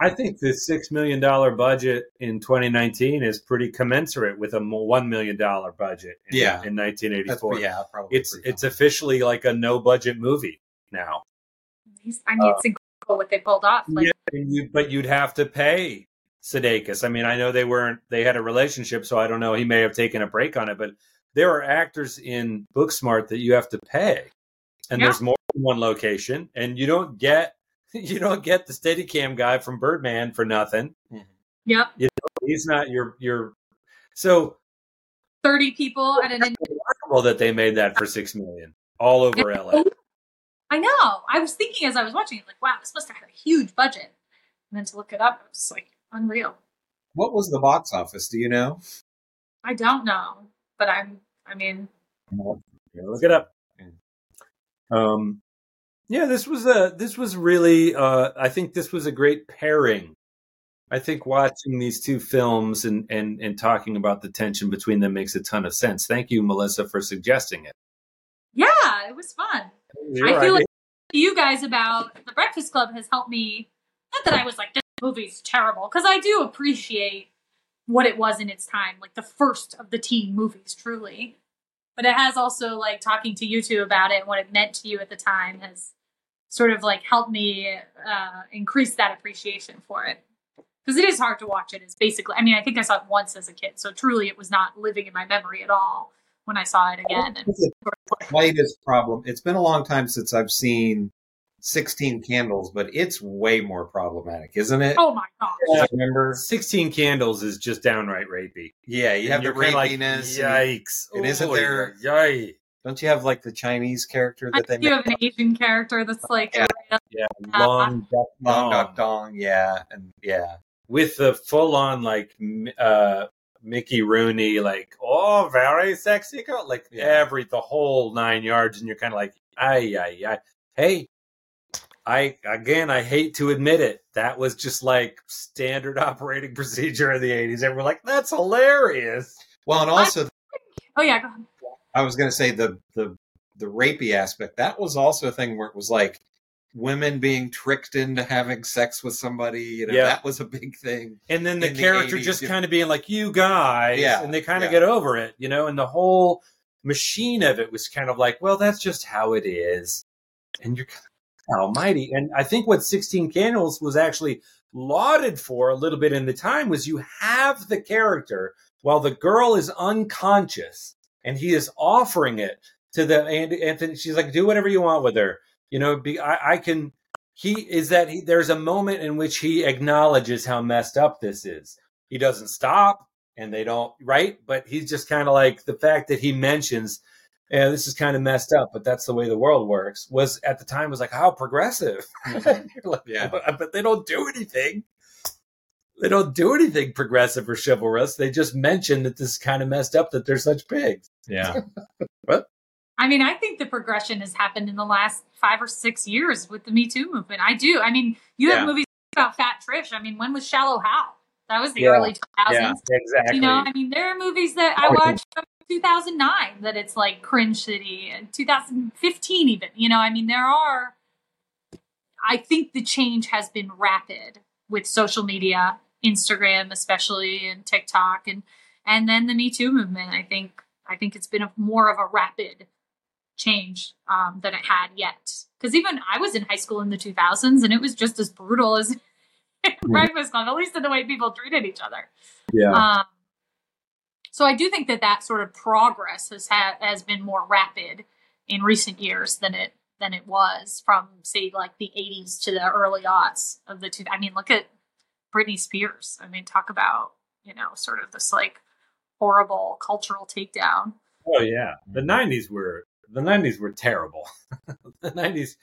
I think the six million dollar budget in 2019 is pretty commensurate with a one million dollar budget. In, Yeah. in 1984. That's- yeah, probably It's it's officially like a no budget movie now. He's, I mean, it's incredible what they pulled off. Like, Uh, yeah, and you, but you'd have to pay Sudeikis. I mean, I know they weren't they had a relationship, so I don't know. He may have taken a break on it, but there are actors in Booksmart that you have to pay, and Yeah. there's more than one location, and you don't get you don't get the Steadicam guy from Birdman for nothing. Mm-hmm. yep, You know, he's not your your. So thirty people at an. remarkable that they made that for six million all over LA. I know. I was thinking as I was watching it, like, wow, this must have had a huge budget. And then to look it up, it was like unreal. What was the box office? Do you know? I don't know, but I'm. I mean, look it up. Um, yeah, this was a this was really. Uh, I think this was a great pairing. I think watching these two films and and and talking about the tension between them makes a ton of sense. Thank you, Melissa, for suggesting it. yeah, it was fun. I feel like you guys about the Breakfast Club has helped me. Not that I was like, this movie's terrible, because I do appreciate what it was in its time, like the first of the teen movies, truly. But it has also like talking to you two about it and what it meant to you at the time has sort of like helped me uh, increase that appreciation for it. Because it is hard to watch it. It's basically, I mean, I think I saw it once as a kid, so truly it was not living in my memory at all when I saw it again. And Latest problem. It's been a long time since I've seen 16 Candles, but it's way more problematic, isn't it? oh my god! Yeah. Remember? Sixteen Candles is just downright rapey. Yeah, you have And the you're like, rapiness. and- Yikes! And isn't there- Yikes! Don't you have like the Chinese character I that they you make? have an Asian character that's like Yeah. Yeah, long duck Long dong. Dong Dong, yeah, and yeah. with the full on like uh Mickey Rooney, like oh, very sexy girl, like Yeah. every the whole nine yards, and you're kind of like, ay, ay, ay. Hey, I again, I hate to admit it, that was just like standard operating procedure in the '80s. And we're like, that's hilarious. Well, and also Oh yeah, go ahead. I was going to say the the the rapey aspect. That was also a thing where it was like women being tricked into having sex with somebody. You know, Yeah. that was a big thing. And then the In the character 80s, just kind of being like, you guys, Yeah, and they kind of yeah. get over it, you know, and the whole machine of it was kind of like, well, that's just how it is. And you're kind of almighty. And I think what 16 Candles was actually lauded for a little bit in the time was you have the character while the girl is unconscious and he is offering it to the and Anthony. She's like, do whatever you want with her. You know, be, I, I can. He is that he, there's a moment in which he acknowledges how messed up this is. He doesn't stop, and they don't right, but he's just kind of like the fact that he mentions, "Yeah, this is kind of messed up, but that's the way the world works." Was at the time was like how progressive. You're mm-hmm. like, Yeah. but they don't do anything. They don't do anything progressive or chivalrous. They just mention that this is kind of messed up that they're such pigs. Yeah. what? I mean, I think the progression has happened in the last five or six years with the Me Too movement. I do. I mean, you have Yeah. movies about Fat Trish. I mean, when was Shallow Hal? That was the Yeah. early 2000s. Yeah, exactly. You know, I mean, there are movies that I watched from 2009 that it's like cringe city and 2015 even. You know, I mean, there are. I think the change has been rapid with social media, Instagram especially, and TikTok, and and then the Me Too movement. I think I think it's been a, more of a rapid change um, than it had yet. Because even I was in high school in the 2000s, and it was just as brutal as Breakfast Club, at least in the way people treated each other. Yeah. Um, So I do think that that sort of progress has had has been more rapid in recent years than it than it was from say like the 80s to the early aughts of the two. I mean, look at Britney Spears. I mean, talk about you know sort of this like horrible cultural takedown. Oh yeah, the '90s were the '90s were terrible. the '90s,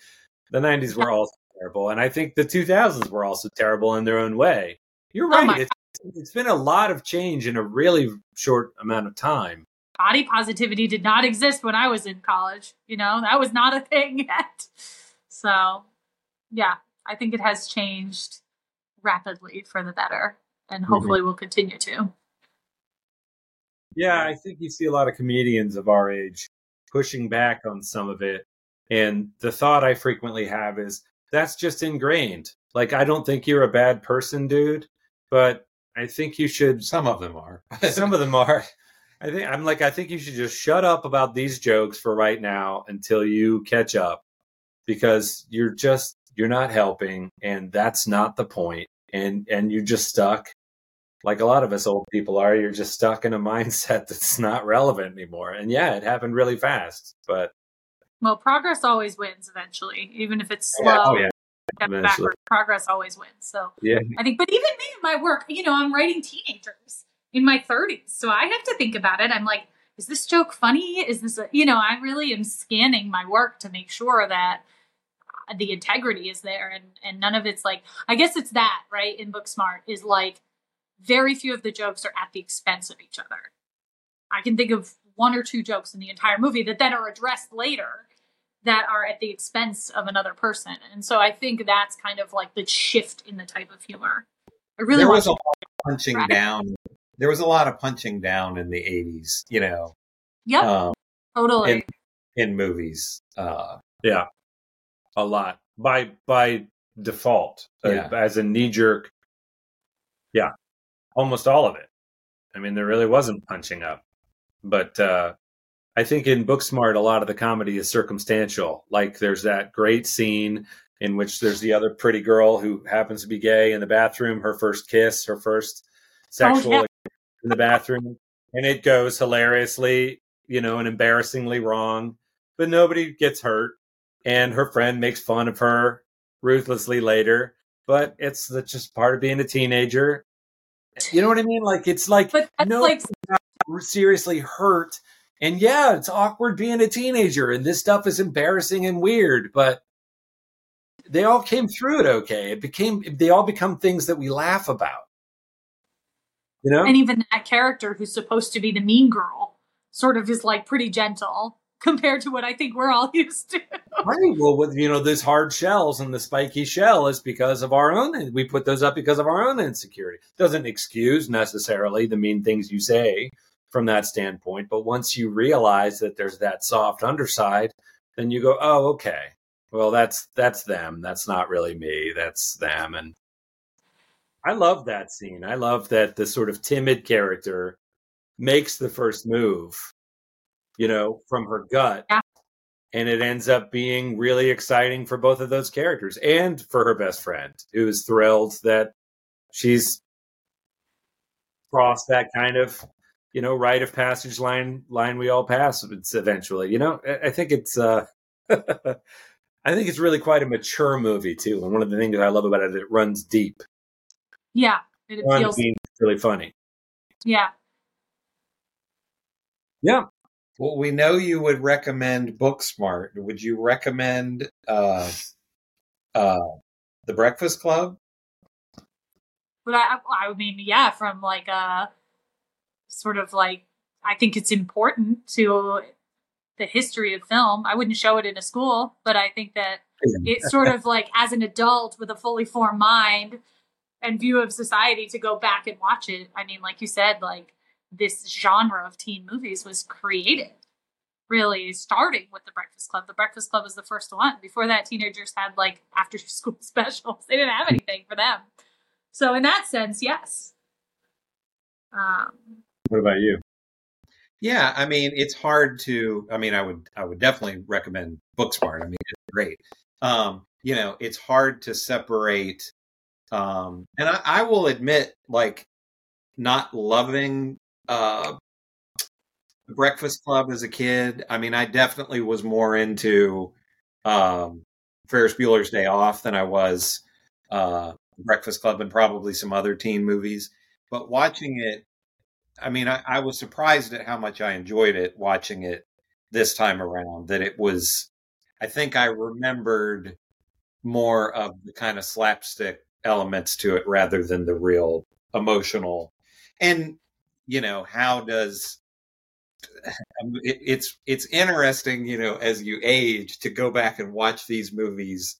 the '90s were also terrible, and I think the 2000s were also terrible in their own way. You're Oh right. my it's, it's been a lot of change in a really short amount of time. Body positivity did not exist when I was in college. You know, that was not a thing yet. So, yeah, I think it has changed rapidly for the better, and mm-hmm. hopefully will continue to. Yeah, I think you see a lot of comedians of our age pushing back on some of it. And the thought I frequently have is that's just ingrained. Like, I don't think you're a bad person, dude, but I think you should. Some of them are. some of them are. I think I'm like, I think you should just shut up about these jokes for right now until you catch up because you're just, you're not helping. And that's not the point. And, and you're just stuck like a lot of us old people are, you're just stuck in a mindset that's not relevant anymore. And yeah, it happened really fast, but Well, progress always wins eventually, even if it's oh, slow. Yeah, oh, yeah. Eventually. backward, progress always wins. So yeah, I think, but even me in my work, you know, I'm writing teenagers in my 30s. So I have to think about it. I'm like, is this joke funny? Is this, a, you know, I really am scanning my work to make sure that the integrity is there and, and none of it's like, I guess it's that, right? In Booksmart is like, very few of the jokes are at the expense of each other. I can think of one or two jokes in the entire movie that then are addressed later that are at the expense of another person. And so I think that's kind of like the shift in the type of humor. I really there was a lot of punching Right. down. There was a lot of punching down in the '80s. You know, Yep. um, totally. in in movies. Uh, yeah, a lot by by default uh, as a knee jerk. Yeah, almost all of it. I mean, there really wasn't punching up, but uh, I think in Booksmart, a lot of the comedy is circumstantial. Like there's that great scene in which there's the other pretty girl who happens to be gay in the bathroom, her first kiss, her first oh, sexual yeah. in the bathroom, and it goes hilariously, you know, and embarrassingly wrong, but nobody gets hurt, and her friend makes fun of her ruthlessly later. But it's the, just part of being a teenager. You know what I mean? Like it's like but no like seriously hurt. And yeah, it's awkward being a teenager, and this stuff is embarrassing and weird, but they all came through it okay. It became they all become things that we laugh about. You know? and even that character who's supposed to be the mean girl sort of is like pretty gentle compared to what I think we're all used to. Right. Well, with you know, those hard shells and the spiky shell is because of our own. We put those up because of our own insecurity. Doesn't excuse necessarily the mean things you say from that standpoint, but once you realize that there's that soft underside, then you go, "Oh, okay. Well, that's that's them. That's not really me. That's them." And I love that scene. I love that the sort of timid character makes the first move, you know, from her gut Yeah. and it ends up being really exciting for both of those characters and for her best friend who is thrilled that she's crossed that kind of you know rite of passage line line we all pass it's eventually you know i, I think it's uh i think it's really quite a mature movie too and one of the things that i love about it it runs deep yeah, it Runs feels. being really funny Yeah, yeah well, we know you would recommend Booksmart. Would you recommend uh, uh, The Breakfast Club? but I, I mean, yeah, from like a sort of like, I think it's important to the history of film. I wouldn't show it in a school, but I think that it's sort of like as an adult with a fully formed mind and view of society to go back and watch it. I mean, like you said, like this genre of teen movies was created really starting with the Breakfast Club. The Breakfast Club was the first one. Before that, teenagers had like after school specials. They didn't have anything for them. So in that sense, yes. Um, what about you Yeah, I mean, it's hard to. I mean, I would, I would definitely recommend Booksmart. I mean, it's great. Um, you know, it's hard to separate. Um, and I, I will admit, like, not loving uh, Breakfast Club as a kid. I mean, I definitely was more into um, Ferris Bueller's Day Off than I was uh, Breakfast Club and probably some other teen movies. But watching it, I mean, I, I was surprised at how much I enjoyed it watching it this time around. That it was, I think I remembered more of the kind of slapstick elements to it rather than the real emotional. And you know, how does um, it, it's it's interesting, you know, as you age to go back and watch these movies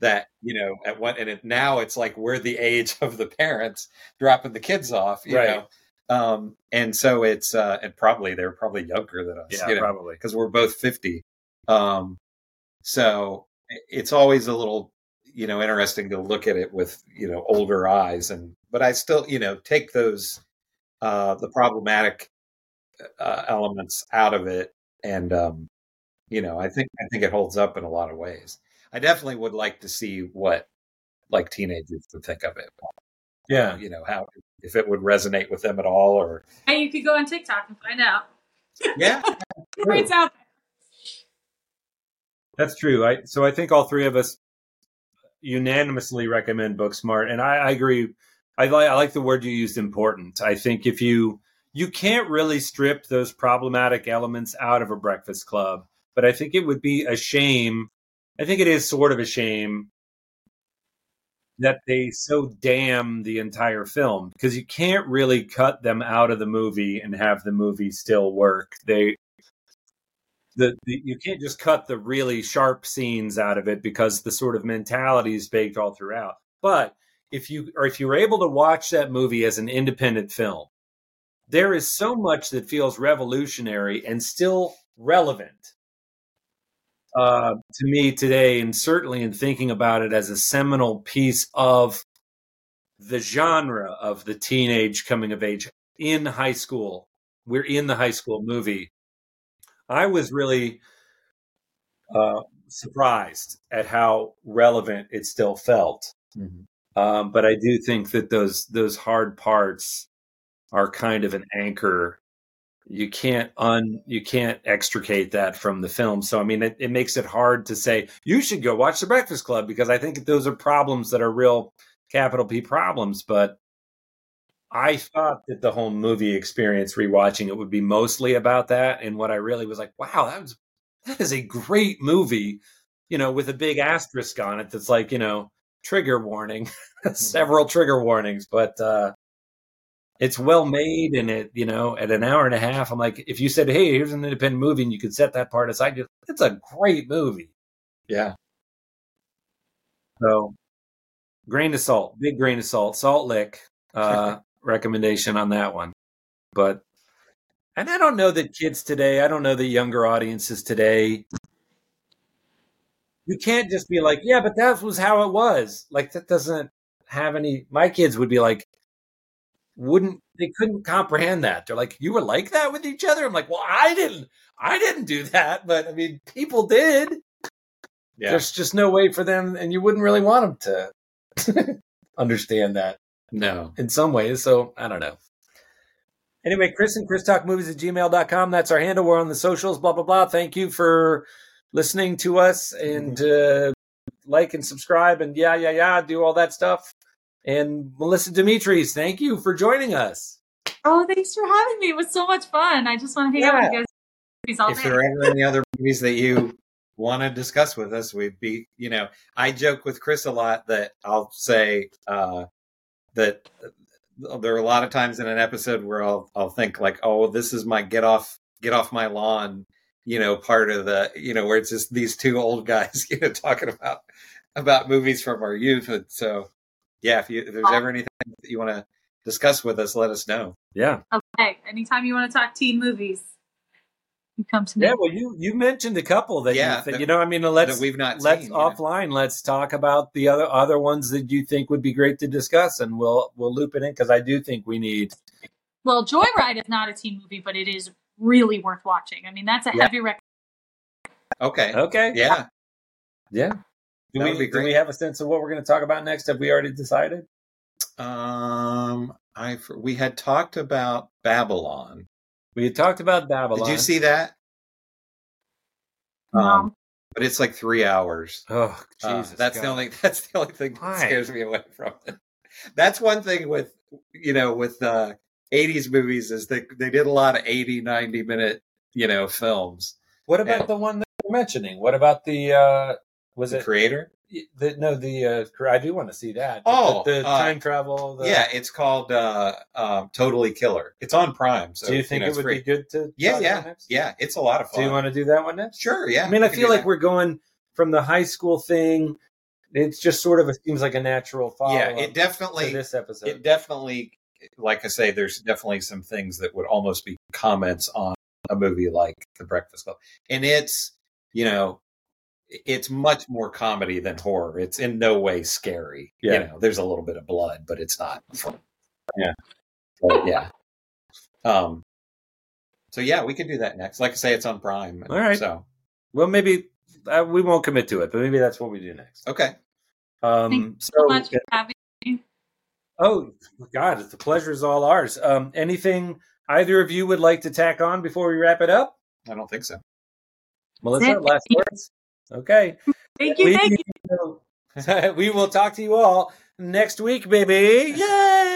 that you know at what and it, now it's like we're the age of the parents dropping the kids off, you Right. know. Um, and so it's uh, and probably they're probably younger than us, Yeah, you know, probably. because we're both fifty. Um, so it's always a little you know interesting to look at it with you know older eyes and but i still you know take those uh the problematic uh, elements out of it and um you know i think i think it holds up in a lot of ways i definitely would like to see what like teenagers would think of it Yeah. you know how if it would resonate with them at all or Hey, you could go on TikTok and find out. yeah It's out. That's true. I so I think all three of us unanimously recommend Booksmart, and I, I agree. I like I like the word you used, important. I think if you you can't really strip those problematic elements out of a Breakfast Club, but I think it would be a shame. I think it is sort of a shame that they so damn the entire film because you can't really cut them out of the movie and have the movie still work. They the, the you can't just cut the really sharp scenes out of it because the sort of mentality is baked all throughout. But if you or if you were able to watch that movie as an independent film, there is so much that feels revolutionary and still relevant uh, to me today, and certainly in thinking about it as a seminal piece of the genre of the teenage coming of age in high school. We're in the high school movie. I was really uh, surprised at how relevant it still felt. Um, but I do think that those those hard parts are kind of an anchor. You can't un you can't extricate that from the film. So I mean, it, it makes it hard to say you should go watch The Breakfast Club because I think those are problems that are real capital P problems. But I thought that the whole movie experience, rewatching it, would be mostly about that. And what I really was like, wow, that was that is a great movie, you know, with a big asterisk on it that's like, you know, trigger warning, several trigger warnings, but uh it's well made and it, you know, at an hour and a half, I'm like, if you said, Hey, here's an independent movie and you could set that part aside, it's a great movie. yeah So grain of salt, big grain of salt, salt lick, uh recommendation on that one. But and I don't know that kids today, I don't know that younger audiences today you can't just be like, yeah, but that was how it was. Like that doesn't have any. My kids would be like, wouldn't they couldn't comprehend that? They're like, you were like that with each other. I'm like, well, I didn't, I didn't do that, but I mean, people did. yeah There's just no way for them, and you wouldn't really want them to understand that no in some ways. So I don't know. Anyway, Chris and Chris Talk Movies at gmail.com. That's our handle. We're on the socials, blah, blah, blah. Thank you for listening to us and uh, like and subscribe and yeah, yeah, yeah, do all that stuff. And Melissa Dimitris, thank you for joining us. Oh, thanks for having me. It was so much fun. I just want to hang out with you guys all if there are ever any other movies that you want to discuss with us, we'd be, you know, I joke with Chris a lot that I'll say uh, that there are a lot of times in an episode where I'll I'll think like, oh, this is my get off get off my lawn, you know, part of the, you know, where it's just these two old guys, you know, talking about about movies from our youth. And so, yeah, if, you, if there's ever anything that you want to discuss with us, let us know. Yeah. Okay. Anytime you want to talk teen movies, you come to me. Yeah, well, you you mentioned a couple that Yeah, you, think, that- you know. I mean, let's that we've not let's seen, you know. offline. Let's talk about the other other ones that you think would be great to discuss, and we'll we'll loop it in because I do think we need. Well, Joyride is not a teen movie, but it is really worth watching. I mean, that's a Yeah. heavy rec. Okay. Okay. Yeah. Yeah. Do That we do we have a sense of what we're going to talk about next? Have we already decided? Um, I we had talked about Babylon. We had talked about Babylon. Did you see that? Um, but it's like three hours. Oh, Uh, Jesus! that's the only. That's the only thing that Why? scares me away from it. That's one thing with you know with uh, '80s movies is they they did a lot of 80, 90 minute you know films. What about And- the one that you're mentioning? What about the uh was The it creator? the no the uh I do want to see that. Oh, the, the uh, time travel. The, yeah, it's called uh, um, Totally Killer. It's on Prime. So do you think know, it would free. be good to? Yeah, yeah, yeah. It's a lot of fun. Do you want to do that one next? Sure. Yeah. I mean, I feel like that. we're going from the high school thing. It's just sort of a, seems like a natural follow. Yeah, it definitely. this episode. It definitely, like I say, there's definitely some things that would almost be comments on a movie like The Breakfast Club, and it's you know, it's much more comedy than horror. It's in no way scary. Yeah. You know, there's a little bit of blood, but it's not. Yeah. But yeah. Um. So yeah, we could do that next. Like I say, it's on Prime. All right. So well, maybe uh, we won't commit to it, but maybe that's what we do next. okay. Um, Thank you so so much for having me. Oh God, the pleasure is all ours. Um, anything either of you would like to tack on before we wrap it up? I don't think so. Melissa, last words. Okay. Thank you, we, thank you. we will talk to you all next week, baby. Yay!